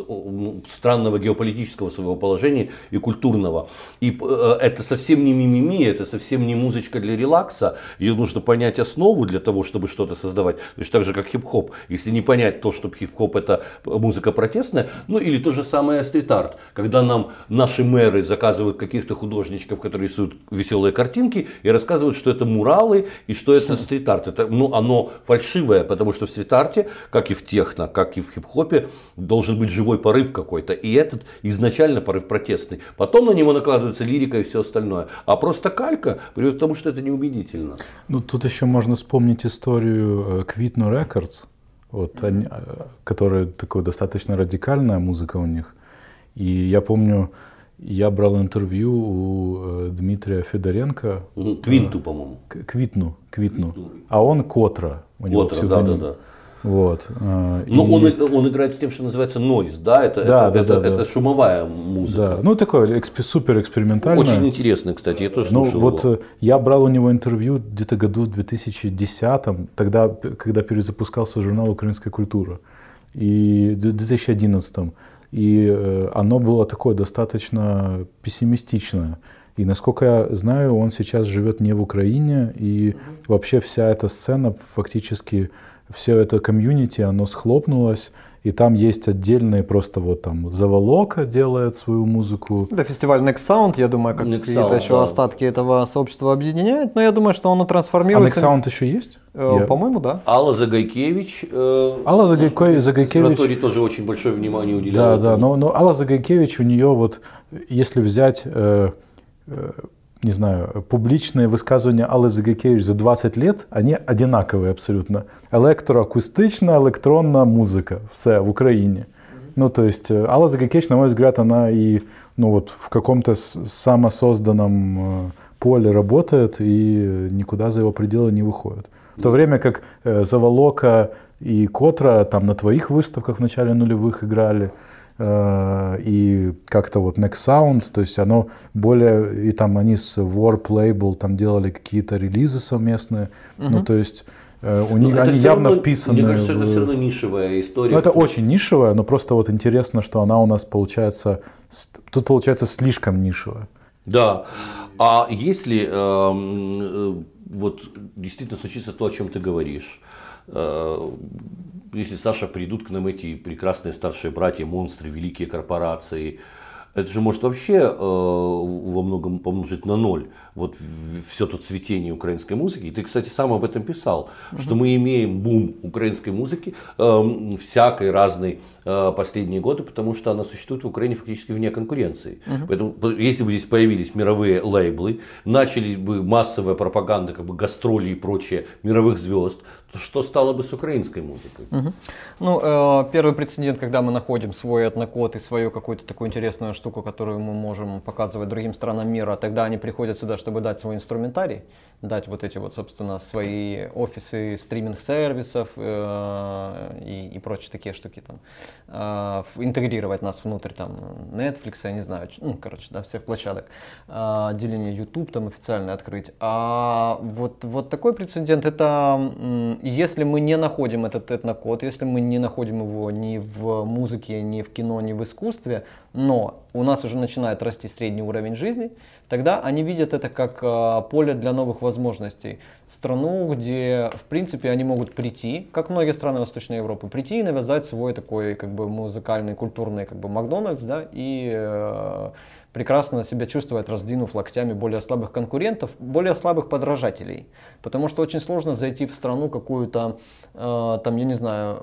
странного геополитического своего положения и культурного. И э, это совсем не мимими, это совсем не музычка для релакса. Ее нужно понять основу для того, чтобы что-то создавать. То есть так же, как хип-хоп. Если не понять то, что хип-хоп это музыка протестная, ну или то же самое стрит-арт. Когда нам наши мэры заказывают каких-то художничков, которые рисуют веселые картинки и рассказывают, что это муралы и что это стрит-арт. Это, ну, оно фальшивое, потому что в стрит-арте, как и в техно, как и в хип-хопе, должен быть живой порыв какой-то. И этот изначально порыв протестный. Потом на него накладывается лирика и все остальное. А просто калька приводит к тому, что это неубедительно. Ну, тут еще можно вспомнить историю э, Records, вот, mm-hmm. они, которая такая достаточно радикальная музыка у них. И я помню, я брал интервью у э, Дмитрия Федоренко. Квинту, по-моему. Квитну, Квитну. А он Котра. У него Котра, да, да, да. Вот. Но и... он, он играет с тем, что называется noise, да? Это, да, это, да, это, да, это да. шумовая музыка. Да. Ну, такой эксп, супер экспериментальный. Очень интересно, кстати, я тоже ну, вот его. Э, я брал у него интервью где-то году в 2010, тогда, когда перезапускался журнал «Украинская культура». И в 2011. И э, оно было такое достаточно пессимистичное. И насколько я знаю, он сейчас живет не в Украине, и вообще вся эта сцена фактически все это комьюнити, оно схлопнулось, и там есть отдельные просто вот там Заволока делает свою музыку. Да, фестиваль Next Sound, я думаю, как какие-то еще да. остатки этого сообщества объединяет, но я думаю, что оно трансформируется. А Next Sound еще есть? Э, я... По-моему, да. Алла Загайкевич. Э, Алла Загайкевич. Загайкевич тоже очень большое внимание уделяла. Да, да, но, но Алла Загайкевич у нее вот, если взять э, э, не знаю, публичные высказывания Аллы Загакевич за 20 лет, они одинаковые абсолютно. Электроакустична, электронна музыка, все в Украине. Ну, то есть э, Алла Загакевич, на мой взгляд, она и ну, вот в каком-то самосозданном э, поле работает и никуда за его пределы не выходит. В то время как э, Заволока и Котра там на твоих выставках в начале нулевых играли, и как-то вот Next Sound, то есть оно более, и там они с Warp Label там делали какие-то релизы совместные, угу. ну то есть э, у них, они явно равно, вписаны. Мне кажется, в... это все равно нишевая история. Ну, это очень нишевая, но просто вот интересно, что она у нас получается, тут получается слишком нишевая. Да. А если эм, э, вот действительно случится то, о чем ты говоришь, э, если Саша придут к нам эти прекрасные старшие братья, монстры, великие корпорации, это же может вообще э, во многом помножить на ноль вот все то цветение украинской музыки. И ты, кстати, сам об этом писал, угу. что мы имеем бум украинской музыки, э, всякой разной э, последние годы, потому что она существует в Украине фактически вне конкуренции. Угу. Поэтому, если бы здесь появились мировые лейблы, начались бы массовая пропаганда, как бы гастроли и прочее мировых звезд, что стало бы с украинской музыкой? Угу. Ну, э, первый прецедент, когда мы находим свой этнокод и свою какую-то такую интересную штуку, которую мы можем показывать другим странам мира, тогда они приходят сюда, чтобы дать свой инструментарий, дать вот эти вот, собственно, свои офисы стриминг-сервисов э, и, и прочие такие штуки там, э, интегрировать нас внутрь там Netflix, я не знаю, ну, короче, да, всех площадок, э, отделение YouTube там официально открыть. А вот, вот такой прецедент, это если мы не находим этот этнокод, если мы не находим его ни в музыке, ни в кино, ни в искусстве, но у нас уже начинает расти средний уровень жизни, тогда они видят это как э, поле для новых возможностей. Страну, где, в принципе, они могут прийти, как многие страны Восточной Европы, прийти и навязать свой такой как бы музыкальный, культурный как бы Макдональдс, да, и э, прекрасно себя чувствовать, раздвинув локтями более слабых конкурентов, более слабых подражателей. Потому что очень сложно зайти в страну какую-то, э, там, я не знаю,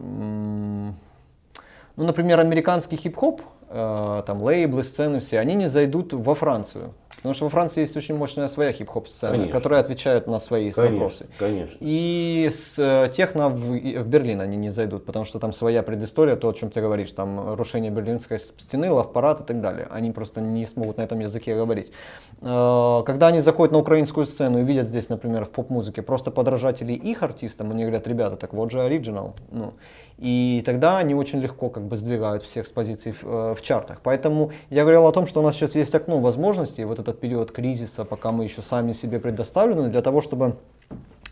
ну, например, американский хип-хоп, э, там лейблы, сцены все, они не зайдут во Францию. Потому что во Франции есть очень мощная своя хип-хоп сцена, конечно. которая отвечает на свои конечно, запросы. Конечно. И с э, техно в, в Берлин они не зайдут, потому что там своя предыстория, то, о чем ты говоришь, там рушение Берлинской стены, лавпарад и так далее. Они просто не смогут на этом языке говорить. Э, когда они заходят на украинскую сцену и видят здесь, например, в поп-музыке просто подражателей их артистам, они говорят, ребята, так вот же оригинал. Ну, и тогда они очень легко как бы сдвигают всех с позиций в, э, в чартах. Поэтому я говорил о том, что у нас сейчас есть окно возможностей, вот этот период кризиса, пока мы еще сами себе предоставлены, для того, чтобы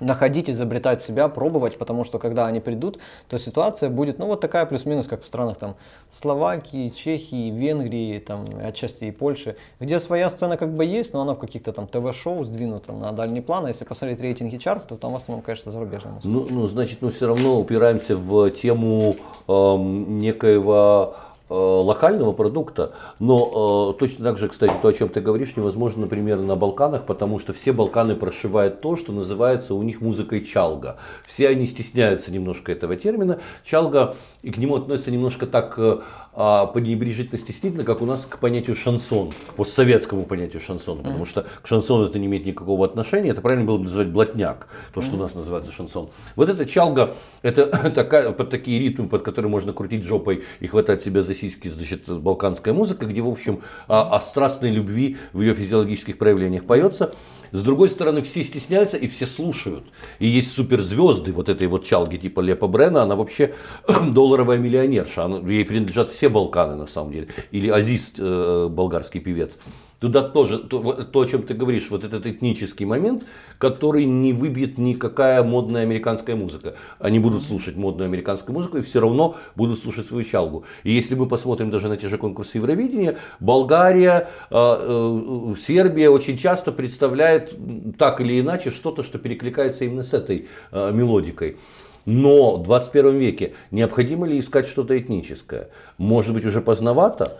находить, изобретать себя, пробовать, потому что когда они придут, то ситуация будет, ну, вот такая плюс-минус, как в странах там Словакии, Чехии, Венгрии, там, отчасти и Польши, где своя сцена как бы есть, но она в каких-то там ТВ-шоу сдвинута на дальний план, а если посмотреть рейтинги чарта, то там в основном, конечно, зарубежная музыка. Ну, ну, значит, мы все равно упираемся в тему э, некоего локального продукта, но э, точно так же, кстати, то, о чем ты говоришь, невозможно, например, на Балканах, потому что все Балканы прошивают то, что называется у них музыкой чалга. Все они стесняются немножко этого термина. Чалга, и к нему относятся немножко так э, пренебрежительно стеснительно, как у нас к понятию шансон, к постсоветскому понятию шансона, потому что к шансону это не имеет никакого отношения, это правильно было бы называть блатняк, то, что у нас называется шансон. Вот эта чалга, это такая, под такие ритмы, под которые можно крутить жопой и хватать себя за сиськи, значит, балканская музыка, где, в общем, о, о страстной любви в ее физиологических проявлениях поется. С другой стороны, все стесняются и все слушают. И есть суперзвезды вот этой вот чалги типа Лепа Брена, она вообще долларовая миллионерша, она, ей принадлежат все Балканы на самом деле. Или Азиз, э, болгарский певец. Туда тоже, то, то, о чем ты говоришь, вот этот этнический момент, который не выбьет никакая модная американская музыка. Они будут слушать модную американскую музыку и все равно будут слушать свою чалгу. И если мы посмотрим даже на те же конкурсы Евровидения, Болгария, э, э, Сербия очень часто представляет так или иначе что-то, что перекликается именно с этой э, мелодикой. Но в 21 веке необходимо ли искать что-то этническое? Может быть уже поздновато?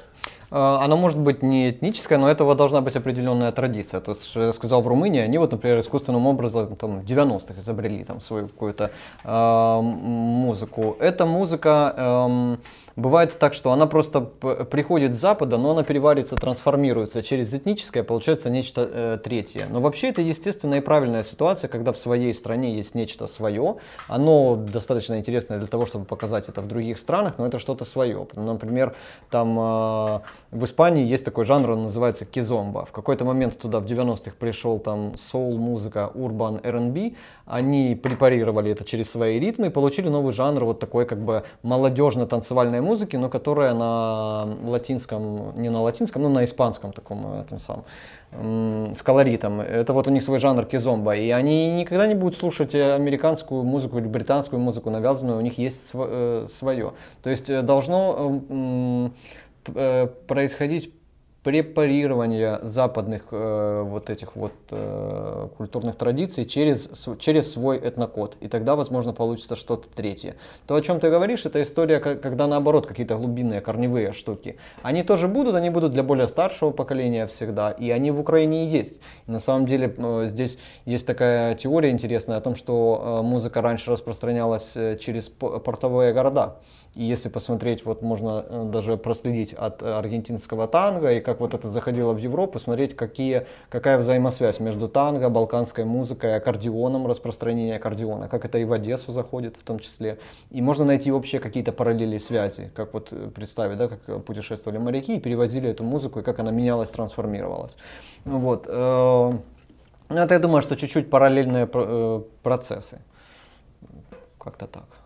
Э, оно может быть не этническое, но этого должна быть определенная традиция. То есть, я сказал в Румынии, они вот, например, искусственным образом там, в 90-х изобрели там свою какую-то э, музыку. Эта музыка э, Бывает так, что она просто приходит с Запада, но она переваривается, трансформируется через этническое, получается нечто э, третье. Но вообще это естественная и правильная ситуация, когда в своей стране есть нечто свое. Оно достаточно интересное для того, чтобы показать это в других странах, но это что-то свое. Например, там э, в Испании есть такой жанр, он называется кизомба. В какой-то момент туда в 90-х пришел там соул-музыка, урбан, R&B. Они препарировали это через свои ритмы и получили новый жанр, вот такой как бы молодежно-танцевальная музыки, но которая на латинском, не на латинском, но на испанском таком, этом самом, с колоритом. Это вот у них свой жанр кизомба. И они никогда не будут слушать американскую музыку или британскую музыку навязанную, у них есть э, свое. То есть э, должно э, происходить препарирование западных э, вот этих вот э, культурных традиций через, через свой этнокод. И тогда, возможно, получится что-то третье. То, о чем ты говоришь, это история, когда наоборот какие-то глубинные, корневые штуки. Они тоже будут, они будут для более старшего поколения всегда. И они в Украине и есть. И на самом деле э, здесь есть такая теория интересная о том, что э, музыка раньше распространялась э, через портовые города. И если посмотреть, вот можно э, даже проследить от аргентинского танго и как вот это заходило в Европу, смотреть, какие, какая взаимосвязь между танго, балканской музыкой, аккордеоном, распространение аккордеона, как это и в Одессу заходит в том числе. И можно найти общие какие-то параллели связи, как вот э, представить, да, как путешествовали моряки и перевозили эту музыку, и как она менялась, трансформировалась. Вот. Э, ну, это я думаю, что чуть-чуть параллельные процессы. Как-то так.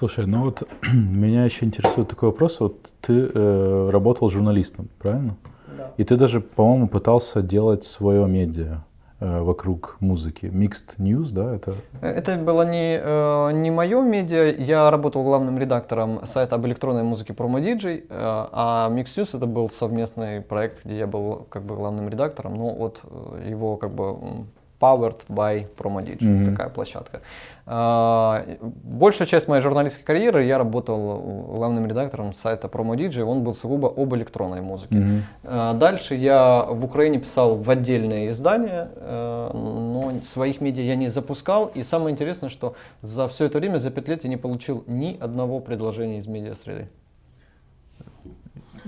Слушай, ну вот меня еще интересует такой вопрос. Вот ты э, работал журналистом, правильно? Да. И ты даже, по-моему, пытался делать свое медиа э, вокруг музыки. Mixed News, да? Это, это было не, э, не мое медиа. Я работал главным редактором сайта об электронной музыке Promo DJ, э, а Mixed News это был совместный проект, где я был как бы главным редактором, но вот э, его как бы Powered by PromoDigi, mm-hmm. такая площадка. А, большая часть моей журналистской карьеры я работал главным редактором сайта PromoDigi, он был сугубо об электронной музыке. Mm-hmm. Дальше я в Украине писал в отдельные издания, э, но своих медиа я не запускал. И самое интересное, что за все это время, за пять лет я не получил ни одного предложения из медиа-среды.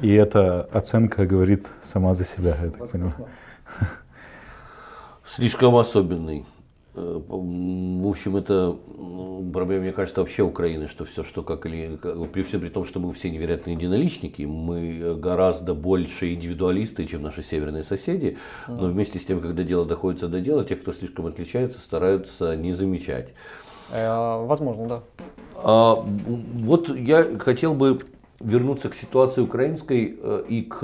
И эта оценка говорит сама за себя, я так понимаю слишком особенный. Э, в общем, это проблема, мне кажется, вообще Украины, что все, что как или при всем при том, что мы все невероятные единоличники, мы гораздо больше индивидуалисты, чем наши северные соседи, но вместе с тем, когда дело доходит до дела, те, кто слишком отличается, стараются не замечать. Э, возможно, да. А, вот я хотел бы вернуться к ситуации украинской э, и к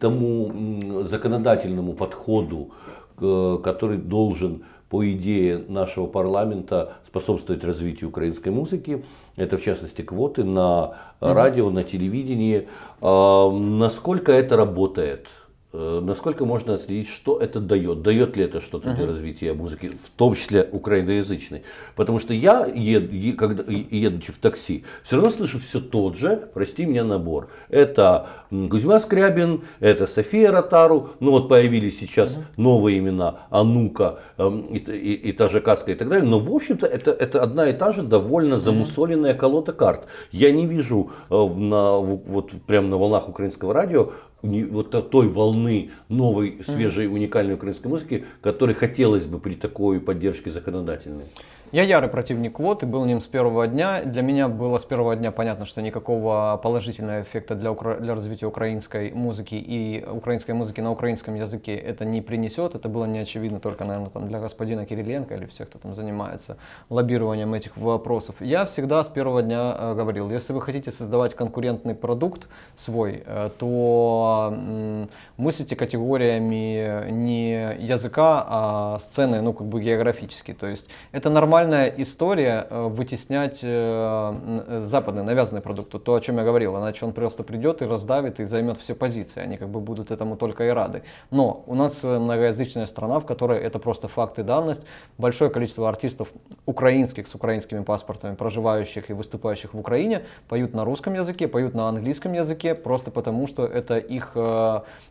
тому законодательному подходу Э, который должен по идее нашего парламента способствовать развитию украинской музыки. Это в частности квоты на радио, на телевидении. А, насколько это работает? Э, насколько можно отследить, что это дает? Дает ли это что-то uh-huh. для развития музыки, в том числе украиноязычной? Потому что я, ед, когда, едучи в такси, все равно слышу все тот же, прости меня, набор. Это Кузьма Скрябин, это София Ротару, ну вот появились сейчас uh-huh. новые имена, Анука эм, и, и, и та же Каска и так далее. Но в общем-то это, это одна и та же довольно замусоленная колода карт. Я не вижу э, на, вот прямо на волнах украинского радио вот той волны новой, свежей, уникальной украинской музыки, которой хотелось бы при такой поддержке законодательной? Я ярый противник квот и был ним с первого дня. Для меня было с первого дня понятно, что никакого положительного эффекта для, укра... для развития украинской музыки и украинской музыки на украинском языке это не принесет. Это было не очевидно только, наверное, там, для господина Кириленко или всех, кто там занимается лоббированием этих вопросов. Я всегда с первого дня э, говорил, если вы хотите создавать конкурентный продукт свой, э, то э, мыслите категориями не языка, а сцены, ну, как бы географически. То есть это нормально нормальная история э, вытеснять э, э, западный навязанный продукт. То, о чем я говорил, иначе он просто придет и раздавит и займет все позиции. Они как бы будут этому только и рады. Но у нас многоязычная страна, в которой это просто факт и данность. Большое количество артистов украинских с украинскими паспортами, проживающих и выступающих в Украине, поют на русском языке, поют на английском языке, просто потому что это их,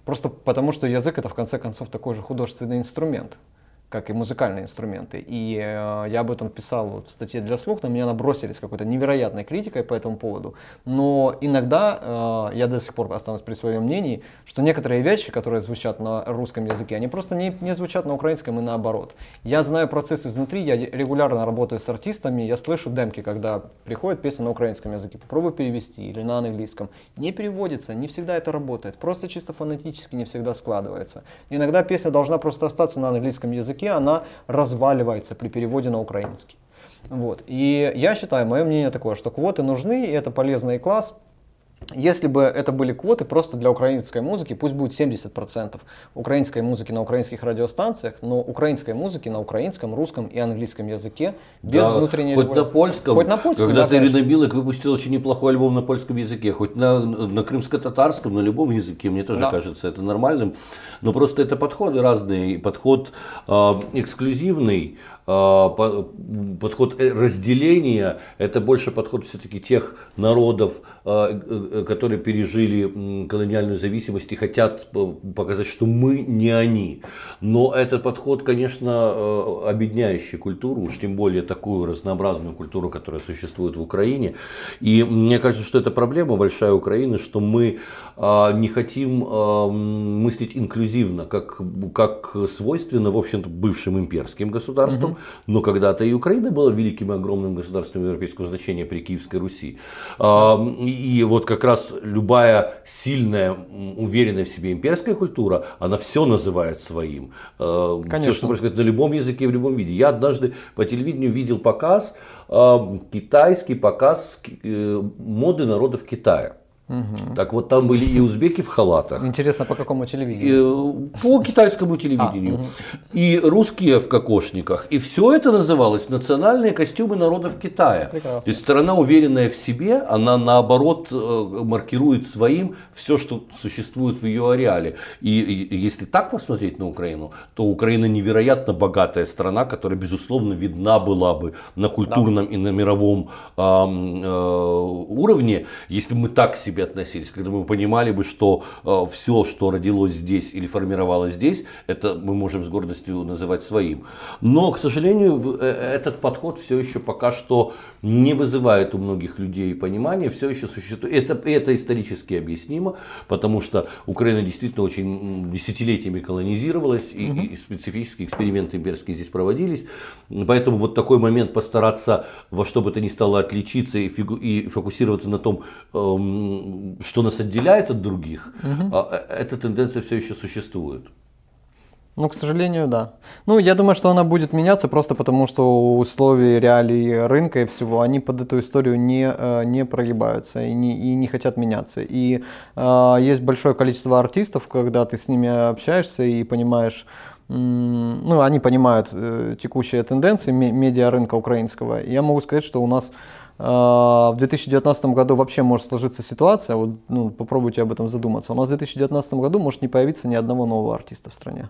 просто потому что язык это в конце концов такой же художественный инструмент как и музыкальные инструменты. И э, я об этом писал вот в статье для слух, на меня набросились какой-то невероятной критикой по этому поводу. Но иногда э, я до сих пор останусь при своем мнении, что некоторые вещи, которые звучат на русском языке, они просто не, не звучат на украинском и наоборот. Я знаю процесс изнутри, я регулярно работаю с артистами, я слышу демки, когда приходит песня на украинском языке, попробуй перевести или на английском. Не переводится, не всегда это работает, просто чисто фонетически не всегда складывается. Иногда песня должна просто остаться на английском языке, языке она разваливается при переводе на украинский. Вот. И я считаю, мое мнение такое, что квоты нужны, и это полезный класс, если бы это были квоты просто для украинской музыки, пусть будет 70% украинской музыки на украинских радиостанциях, но украинской музыки на украинском, русском и английском языке без да, внутренней хоть на польском, хоть на польском, когда да, Ирина Билык выпустил очень неплохой альбом на польском языке, хоть на, на крымско-татарском, на любом языке, мне тоже да. кажется это нормальным, но просто это подходы разные, подход э, эксклюзивный, подход э, разделения, это больше подход все-таки тех народов, а, э, которые пережили колониальную зависимость и хотят показать, что мы не они. Но этот подход, конечно, э, объединяющий культуру, уж тем более такую разнообразную культуру, которая существует в Украине. И мне кажется, что это проблема большая Украины, что мы а, не хотим мыслить инклюзивно, как, как свойственно, в общем-то, бывшим имперским государствам, но когда-то и Украина была великим и огромным государством европейского значения при Киевской Руси. А, и вот как раз любая сильная, уверенная в себе имперская культура, она все называет своим. А, Конечно. Все, что происходит на любом языке, в любом виде. Я однажды по телевидению видел показ, китайский показ э, моды народов Китая. Угу. Так вот там были и узбеки в халатах. Интересно, по какому телевидению? И, по китайскому телевидению. А, угу. И русские в кокошниках. И все это называлось национальные костюмы народов Китая. Прекрасно. То есть страна уверенная в себе, она наоборот э, маркирует своим все, что существует в ее ареале. И, и если так посмотреть на Украину, то Украина невероятно богатая страна, которая, безусловно, видна была бы на культурном да. и на мировом э, э, уровне, если мы так себе себе относились, когда мы понимали бы, что э, все, что родилось здесь или формировалось здесь, это мы можем с гордостью называть своим. Но, к сожалению, э, этот подход все еще пока что не вызывает у многих людей понимания, все еще существует. Это, это исторически объяснимо, потому что Украина действительно очень десятилетиями колонизировалась, и, угу. и специфические эксперименты имперские здесь проводились. Поэтому вот такой момент постараться во что бы то ни стало отличиться и, фигу, и фокусироваться на том, эм, что нас отделяет от других, угу. эта тенденция все еще существует. Ну, к сожалению, да. Ну, я думаю, что она будет меняться просто потому, что условия реалий рынка и всего, они под эту историю не, э, не прогибаются и не, и не хотят меняться. И э, есть большое количество артистов, когда ты с ними общаешься и понимаешь, ну, они понимают э, текущие тенденции медиа рынка украинского. Я могу сказать, что у нас в 2019 году вообще может сложиться ситуация, вот, ну, попробуйте об этом задуматься. У нас в 2019 году может не появиться ни одного нового артиста в стране.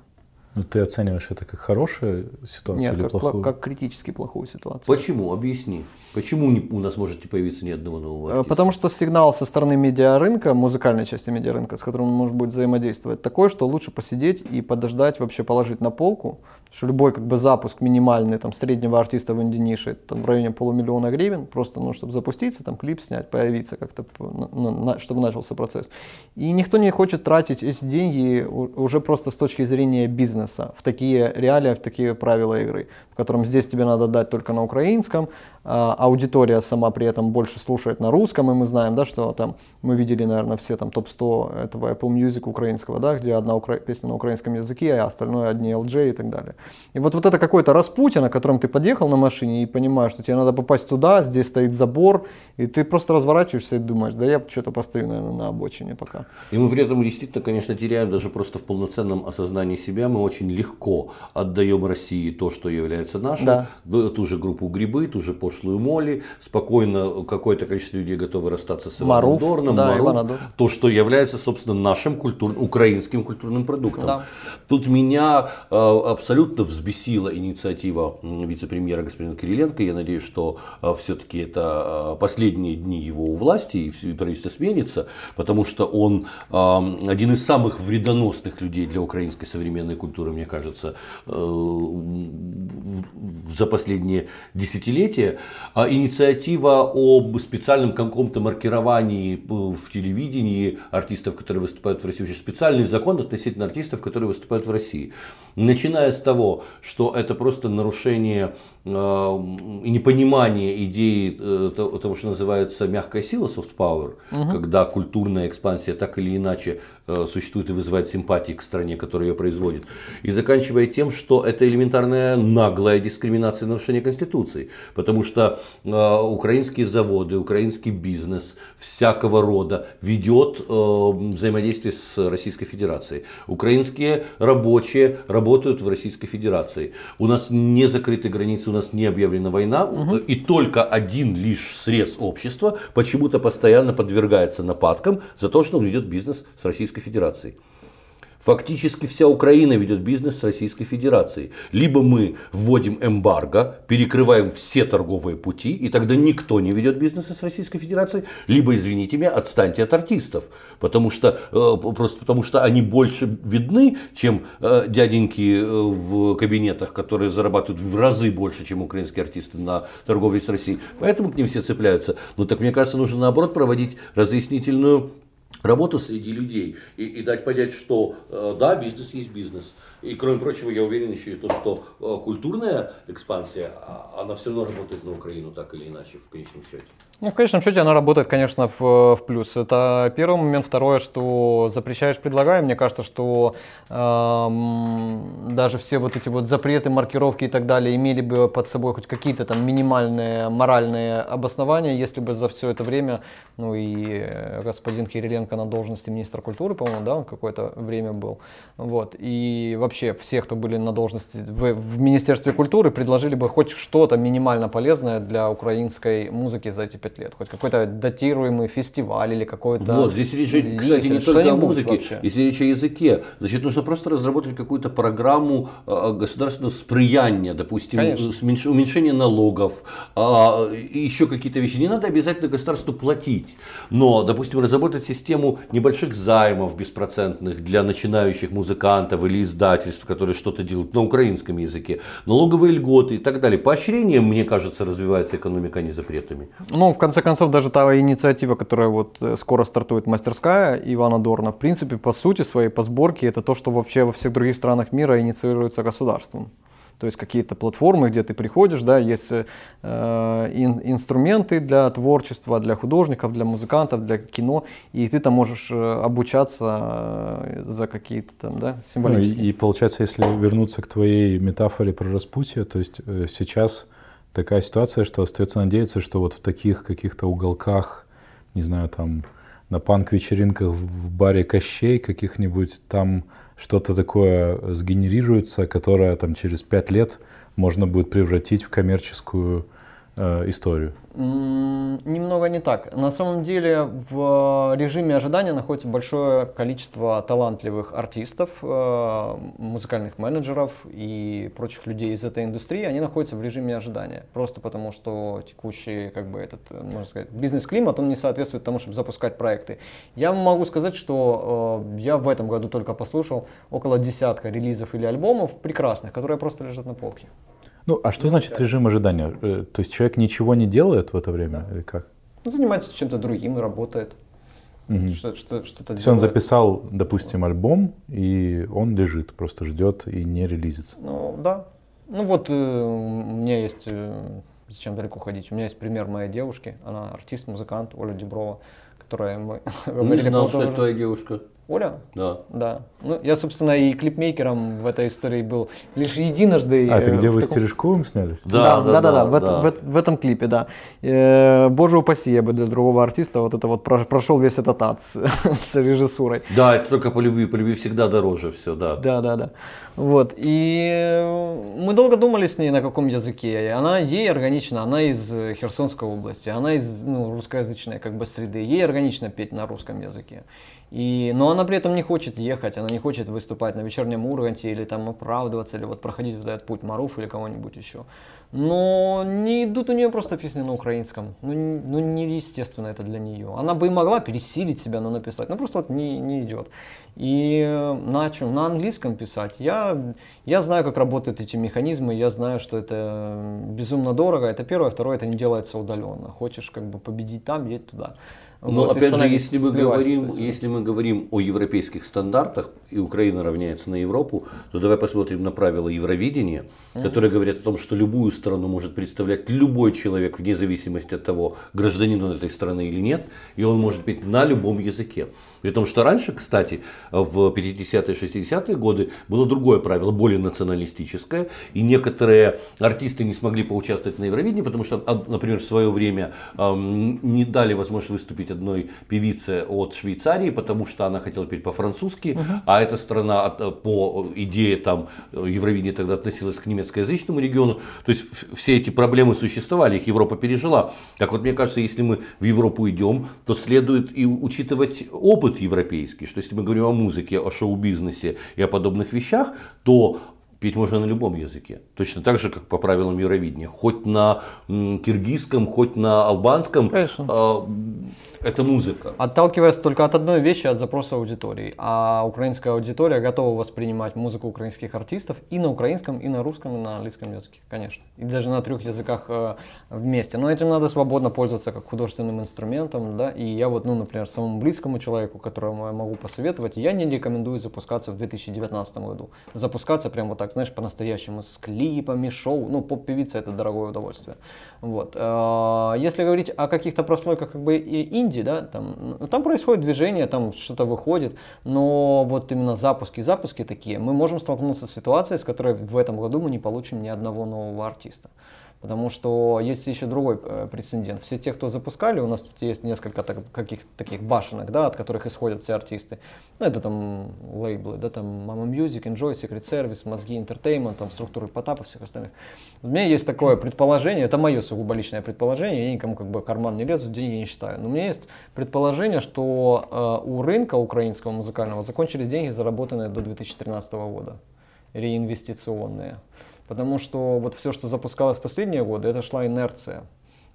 Ну, ты оцениваешь это как хорошую ситуацию Нет, или как, плохую? как критически плохую ситуацию. Почему? Объясни. Почему не, у нас может не появиться ни одного нового э, артиста? Потому что сигнал со стороны медиарынка, музыкальной части медиарынка, с которым он может быть взаимодействовать, такой, что лучше посидеть и подождать, вообще положить на полку, что любой как бы запуск минимальный там среднего артиста в инди-нише там в районе полумиллиона гривен, просто ну, чтобы запуститься, там клип снять, появиться как-то, ну, на, чтобы начался процесс. И никто не хочет тратить эти деньги уже просто с точки зрения бизнеса в такие реалии, в такие правила игры, в котором здесь тебе надо дать только на украинском, а аудитория сама при этом больше слушает на русском, и мы знаем, да, что там мы видели, наверное, все там топ-100 этого Apple Music украинского, да, где одна укра... песня на украинском языке, а остальное одни LJ и так далее. И вот, вот это какой-то Распутин, на котором ты подъехал на машине и понимаешь, что тебе надо попасть туда, здесь стоит забор, и ты просто разворачиваешься и думаешь, да я что-то постою, наверное, на обочине пока. И мы при этом действительно, конечно, теряем даже просто в полноценном осознании себя, мы очень легко отдаем России то, что является нашим, да. ту же группу грибы, ту же пошлую моли, спокойно какое-то количество людей готовы расстаться с Иваном Маруф, Дорном, да, Маруф, то, что является, собственно, нашим культурным, украинским культурным продуктом. Да. Тут меня э, абсолютно взбесила инициатива вице-премьера господина Кириленко. Я надеюсь, что э, все-таки это э, последние дни его у власти и правительство сменится, потому что он э, один из самых вредоносных людей для украинской современной культуры, мне кажется, за последние десятилетия. А инициатива об специальном каком-то маркировании в телевидении артистов, которые выступают в России, специальный закон относительно артистов, которые выступают в России. Начиная с того, что это просто нарушение э, и непонимание идеи э, того, что называется мягкая сила, soft power, угу. когда культурная экспансия так или иначе э, существует и вызывает симпатии к стране, которая ее производит. И заканчивая тем, что это элементарная наглая дискриминация нарушения Конституции. Потому что украинские заводы, украинский бизнес всякого рода ведет взаимодействие с Российской Федерацией. Украинские рабочие работают в Российской Федерации. У нас не закрыты границы, у нас не объявлена война, угу. и только один лишь срез общества почему-то постоянно подвергается нападкам за то, что он ведет бизнес с Российской Федерацией. Фактически вся Украина ведет бизнес с Российской Федерацией. Либо мы вводим эмбарго, перекрываем все торговые пути, и тогда никто не ведет бизнеса с Российской Федерацией, либо, извините меня, отстаньте от артистов. Потому что, э, просто потому что они больше видны, чем э, дяденьки э, в кабинетах, которые зарабатывают в разы больше, чем украинские артисты на торговле с Россией. Поэтому к ним все цепляются. Но так мне кажется, нужно наоборот проводить разъяснительную работу среди людей и, и дать понять, что э, да, бизнес есть бизнес. И кроме прочего, я уверен еще и то, что э, культурная экспансия, а, она все равно работает на Украину так или иначе в конечном счете. Ну, в конечном счете она работает, конечно, в, в плюс. Это первый момент. Второе, что запрещаешь, предлагаем. Мне кажется, что эм, даже все вот эти вот запреты, маркировки и так далее имели бы под собой хоть какие-то там минимальные моральные обоснования, если бы за все это время, ну и господин Кириленко на должности министра культуры, по-моему, да, он какое-то время был. Вот. И вообще все, кто были на должности в, в Министерстве культуры, предложили бы хоть что-то минимально полезное для украинской музыки за эти пять лет. Хоть какой-то датируемый фестиваль или какой-то... Вот, здесь речь, лифт, кстати, не только о музыке, вообще. если речь о языке. Значит, нужно просто разработать какую-то программу э, государственного сприяния, допустим, Конечно. уменьшение налогов, а, и еще какие-то вещи. Не надо обязательно государству платить, но, допустим, разработать систему небольших займов беспроцентных для начинающих музыкантов или издательств, которые что-то делают на украинском языке, налоговые льготы и так далее. Поощрением, мне кажется, развивается экономика, а не запретами. Ну, конце концов, даже та инициатива, которая вот э, скоро стартует мастерская Ивана Дорна, в принципе, по сути своей, по сборке, это то, что вообще во всех других странах мира инициируется государством. То есть какие-то платформы, где ты приходишь, да, есть э, ин, инструменты для творчества, для художников, для музыкантов, для кино, и ты там можешь э, обучаться э, за какие-то там, да, символические. Ну, и, и получается, если вернуться к твоей метафоре про распутье, то есть э, сейчас такая ситуация, что остается надеяться, что вот в таких каких-то уголках, не знаю, там на панк-вечеринках в баре Кощей каких-нибудь, там что-то такое сгенерируется, которое там через пять лет можно будет превратить в коммерческую э, историю. Немного не так. На самом деле в режиме ожидания находится большое количество талантливых артистов, э, музыкальных менеджеров и прочих людей из этой индустрии. Они находятся в режиме ожидания. Просто потому, что текущий как бы этот, можно сказать, бизнес-климат, он не соответствует тому, чтобы запускать проекты. Я могу сказать, что э, я в этом году только послушал около десятка релизов или альбомов прекрасных, которые просто лежат на полке. Ну, а что ну, значит режим ожидания? Э, то есть человек ничего не делает в это время да. или как? Ну, занимается чем-то другим работает. Угу. Что, что, что-то То есть он записал, допустим, альбом, и он лежит, просто ждет и не релизится. Ну, да. Ну вот э, у меня есть, э, зачем далеко ходить, у меня есть пример моей девушки, она артист, музыкант, Оля Деброва, которая мы Не знал, что это твоя девушка. Оля? Да. Да. Ну, я, собственно, и клипмейкером в этой истории был лишь единожды. А, это где вы таком... с Терешковым сняли? Да, да, да, да, да, в, да. В, в, в этом клипе, да. Э, боже упаси, я бы для другого артиста вот это вот прошел весь этот ад с, с режиссурой. Да, это только по любви, по любви всегда дороже все, да. Да, да, да. Вот, и мы долго думали с ней, на каком языке. Она, ей органично, она из Херсонской области, она из ну, русскоязычной как бы среды, ей органично петь на русском языке. И, но она при этом не хочет ехать, она не хочет выступать на вечернем Урганте или там оправдываться, или вот проходить вот этот путь Маруф или кого-нибудь еще. Но не идут у нее просто песни на украинском. Ну, ну неестественно это для нее. Она бы и могла пересилить себя, но написать, но просто вот не, не идет. И начал на английском писать. Я, я знаю, как работают эти механизмы, я знаю, что это безумно дорого. Это первое. Второе, это не делается удаленно. Хочешь как бы победить там, едь туда. Но вот, опять же, если мы, говорим, если мы говорим о европейских стандартах, и Украина равняется на Европу, то давай посмотрим на правила Евровидения, mm-hmm. которые говорят о том, что любую страну может представлять любой человек, вне зависимости от того, гражданин он этой страны или нет, и он может быть на любом языке. При том, что раньше, кстати, в 50-е, 60-е годы было другое правило, более националистическое. И некоторые артисты не смогли поучаствовать на Евровидении, потому что, а, например, в свое время эм, не дали возможность выступить одной певице от Швейцарии, потому что она хотела петь по-французски, uh-huh. а эта страна от, по идее там Евровидения тогда относилась к немецкоязычному региону. То есть все эти проблемы существовали, их Европа пережила. Так вот, мне кажется, если мы в Европу идем, то следует и учитывать опыт опыт европейский, что если мы говорим о музыке, о шоу-бизнесе и о подобных вещах, то петь можно на любом языке. Точно так же, как по правилам Евровидения. Хоть на киргизском, хоть на албанском. Конечно. А, Это музыка. Отталкиваясь только от одной вещи, от запроса аудитории. А украинская аудитория готова воспринимать музыку украинских артистов и на украинском, и на русском, и на английском языке, конечно. И даже на трех языках э, вместе. Но этим надо свободно пользоваться как художественным инструментом, да. И я вот, ну, например, самому близкому человеку, которому я могу посоветовать, я не рекомендую запускаться в 2019 году. Запускаться прямо вот так, знаешь, по-настоящему, с клипами, шоу. Ну, поп-певица это дорогое удовольствие. Вот. Э, если говорить о каких-то прослойках как бы и Индии, да, там, ну, там происходит движение, там что-то выходит, но вот именно запуски, запуски такие, мы можем столкнуться с ситуацией, с которой в этом году мы не получим ни одного нового артиста. Потому что есть еще другой э, прецедент. Все те, кто запускали, у нас тут есть несколько так, каких таких башенок, да, от которых исходят все артисты. Ну, это там лейблы, да, там Mama Music, Enjoy, Secret Service, Мозги Entertainment, там структуры Потапа, всех остальных. У меня есть такое предположение, это мое сугубо личное предположение, я никому как бы карман не лезу, деньги не считаю. Но у меня есть предположение, что э, у рынка украинского музыкального закончились деньги, заработанные до 2013 года, реинвестиционные. Потому что вот все, что запускалось в последние годы, это шла инерция.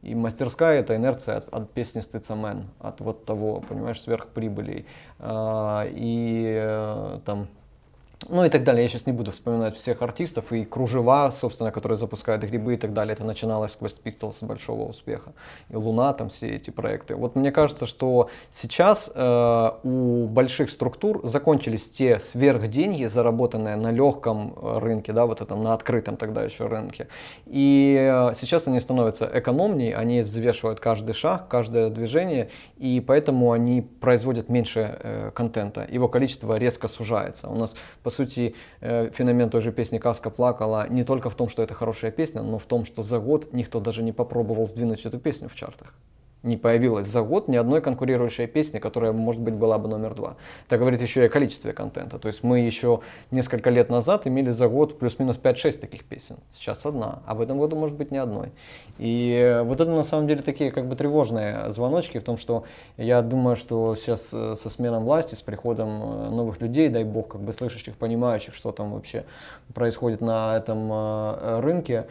И мастерская это инерция от, от песни Стыцамен, от вот того, понимаешь, сверхприбылей. А, и э, там ну и так далее. Я сейчас не буду вспоминать всех артистов и кружева, собственно, которые запускают грибы и так далее. Это начиналось Quest Pistols большого успеха. И Луна, там все эти проекты. Вот мне кажется, что сейчас э, у больших структур закончились те сверхденьги, заработанные на легком рынке, да, вот это на открытом тогда еще рынке. И э, сейчас они становятся экономнее, они взвешивают каждый шаг, каждое движение, и поэтому они производят меньше э, контента. Его количество резко сужается. У нас, по сути, э, феномен той же песни «Каска плакала» не только в том, что это хорошая песня, но в том, что за год никто даже не попробовал сдвинуть эту песню в чартах не появилось за год ни одной конкурирующей песни, которая, может быть, была бы номер два. Это говорит еще и о количестве контента. То есть мы еще несколько лет назад имели за год плюс-минус 5-6 таких песен. Сейчас одна, а в этом году может быть ни одной. И вот это на самом деле такие как бы тревожные звоночки в том, что я думаю, что сейчас э, со сменом власти, с приходом э, новых людей, дай бог, как бы слышащих, понимающих, что там вообще происходит на этом э, рынке,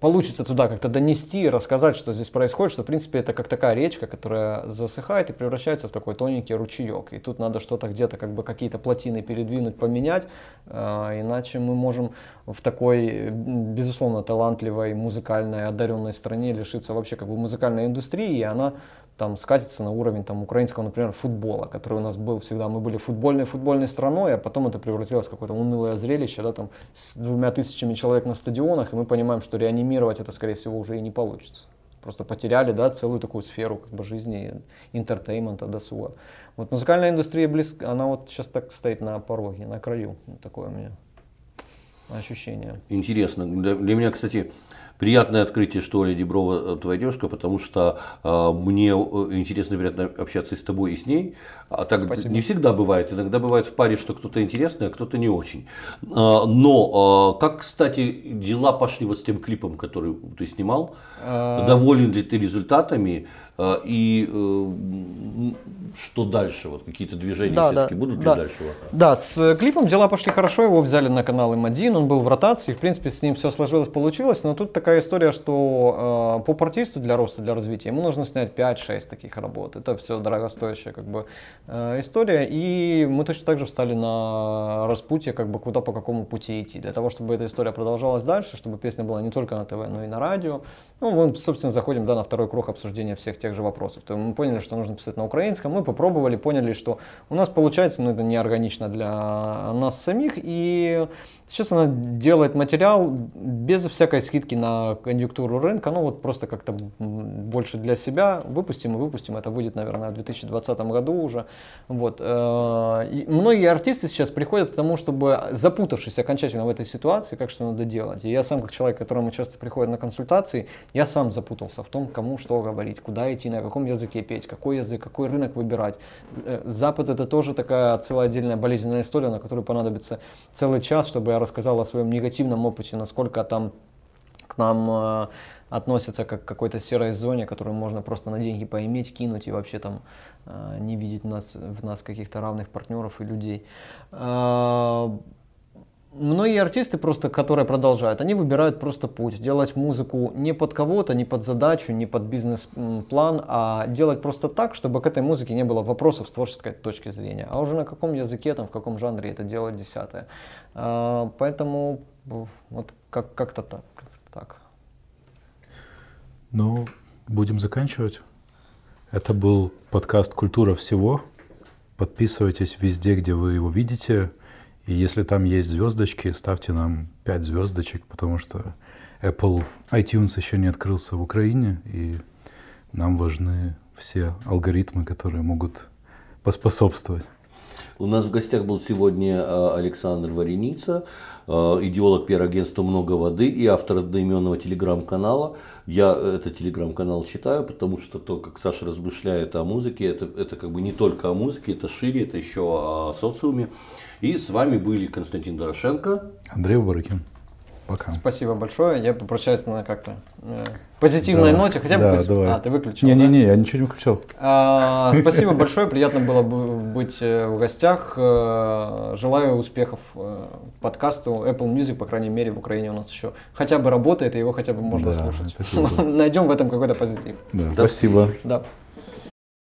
получится туда как-то донести, рассказать, что здесь происходит, что в принципе это как такая речка, которая засыхает и превращается в такой тоненький ручеек. И тут надо что-то где-то как бы какие-то плотины передвинуть, поменять, э, иначе мы можем в такой безусловно талантливой музыкальной одаренной стране лишиться вообще как бы музыкальной индустрии, и она там скатится на уровень там, украинского, например, футбола, который у нас был всегда. Мы были футбольной футбольной страной, а потом это превратилось в какое-то унылое зрелище, да, там, с двумя тысячами человек на стадионах, и мы понимаем, что реанимировать это, скорее всего, уже и не получится. Просто потеряли да, целую такую сферу как бы, жизни, entertainment а, досуга. Вот музыкальная индустрия близко, она вот сейчас так стоит на пороге, на краю. Вот такое у меня ощущение. Интересно. Для, для меня, кстати, приятное открытие, что Оля Деброва э, твоя девушка, потому что э, мне э, интересно и приятно общаться и с тобой, и с ней. А так Спасибо. не всегда бывает. Иногда бывает в паре, что кто-то интересный, а кто-то не очень. А, но как, кстати, дела пошли вот с тем клипом, который ты снимал? А... Доволен ли ты результатами? А, и что дальше? Вот какие-то движения да, все-таки да, будут да. ли дальше у вас? Да, с клипом дела пошли хорошо, его взяли на канал М1, он был в ротации, в принципе, с ним все сложилось, получилось, но тут такая история, что э, поп-артисту для роста, для развития, ему нужно снять 5-6 таких работ. Это все дорогостоящая как бы Э, история. И мы точно так же встали на распутье, как бы куда по какому пути идти. Для того, чтобы эта история продолжалась дальше, чтобы песня была не только на ТВ, но и на радио. Ну, мы, собственно, заходим да, на второй круг обсуждения всех тех же вопросов. То мы поняли, что нужно писать на украинском, мы попробовали, поняли, что у нас получается, но это неорганично для нас самих. И сейчас она делает материал без всякой скидки на конъюнктуру рынка, ну вот просто как-то больше для себя. Выпустим и выпустим. Это будет, наверное, в 2020 году уже. Вот. Э, и многие артисты сейчас приходят к тому, чтобы, запутавшись окончательно в этой ситуации, как что надо делать. И я сам, как человек, которому часто приходят на консультации, я сам запутался в том, кому что говорить, куда идти, на каком языке петь, какой язык, какой рынок выбирать. Э, Запад это тоже такая целая отдельная болезненная история, на которую понадобится целый час, чтобы я рассказал о своем негативном опыте, насколько там к нам э, относятся как к какой-то серой зоне, которую можно просто на деньги поиметь, кинуть и вообще там э, не видеть нас, в нас каких-то равных партнеров и людей. Многие артисты просто, которые продолжают, они выбирают просто путь, делать музыку не под кого-то, не под задачу, не под бизнес-план, а делать просто так, чтобы к этой музыке не было вопросов с творческой точки зрения. А уже на каком языке, там, в каком жанре это делать десятое. А, поэтому вот как- как-то так. Так. Ну, будем заканчивать. Это был подкаст «Культура всего». Подписывайтесь везде, где вы его видите. И если там есть звездочки, ставьте нам 5 звездочек, потому что Apple iTunes еще не открылся в Украине, и нам важны все алгоритмы, которые могут поспособствовать. У нас в гостях был сегодня э, Александр Вареница, э, идеолог пиар-агентства «Много воды» и автор одноименного телеграм-канала. Я этот телеграм-канал читаю, потому что то, как Саша размышляет о музыке, это, это как бы не только о музыке, это шире, это еще о социуме. И с вами были Константин Дорошенко. Андрей Барыкин. Пока. Спасибо большое. Я попрощаюсь на как-то э, позитивной Да, ноте. Хотя бы да, пози- давай. А, ты выключил. да? Не-не-не, я ничего не выключал. А, Спасибо большое, приятно было бы быть э, в гостях. Э, Желаю успехов подкасту Apple Music, по крайней мере, в Украине у нас еще хотя бы работает, и его хотя бы можно Да, слушать. Найдем в этом какой-то позитив. Да, До спасибо. Да.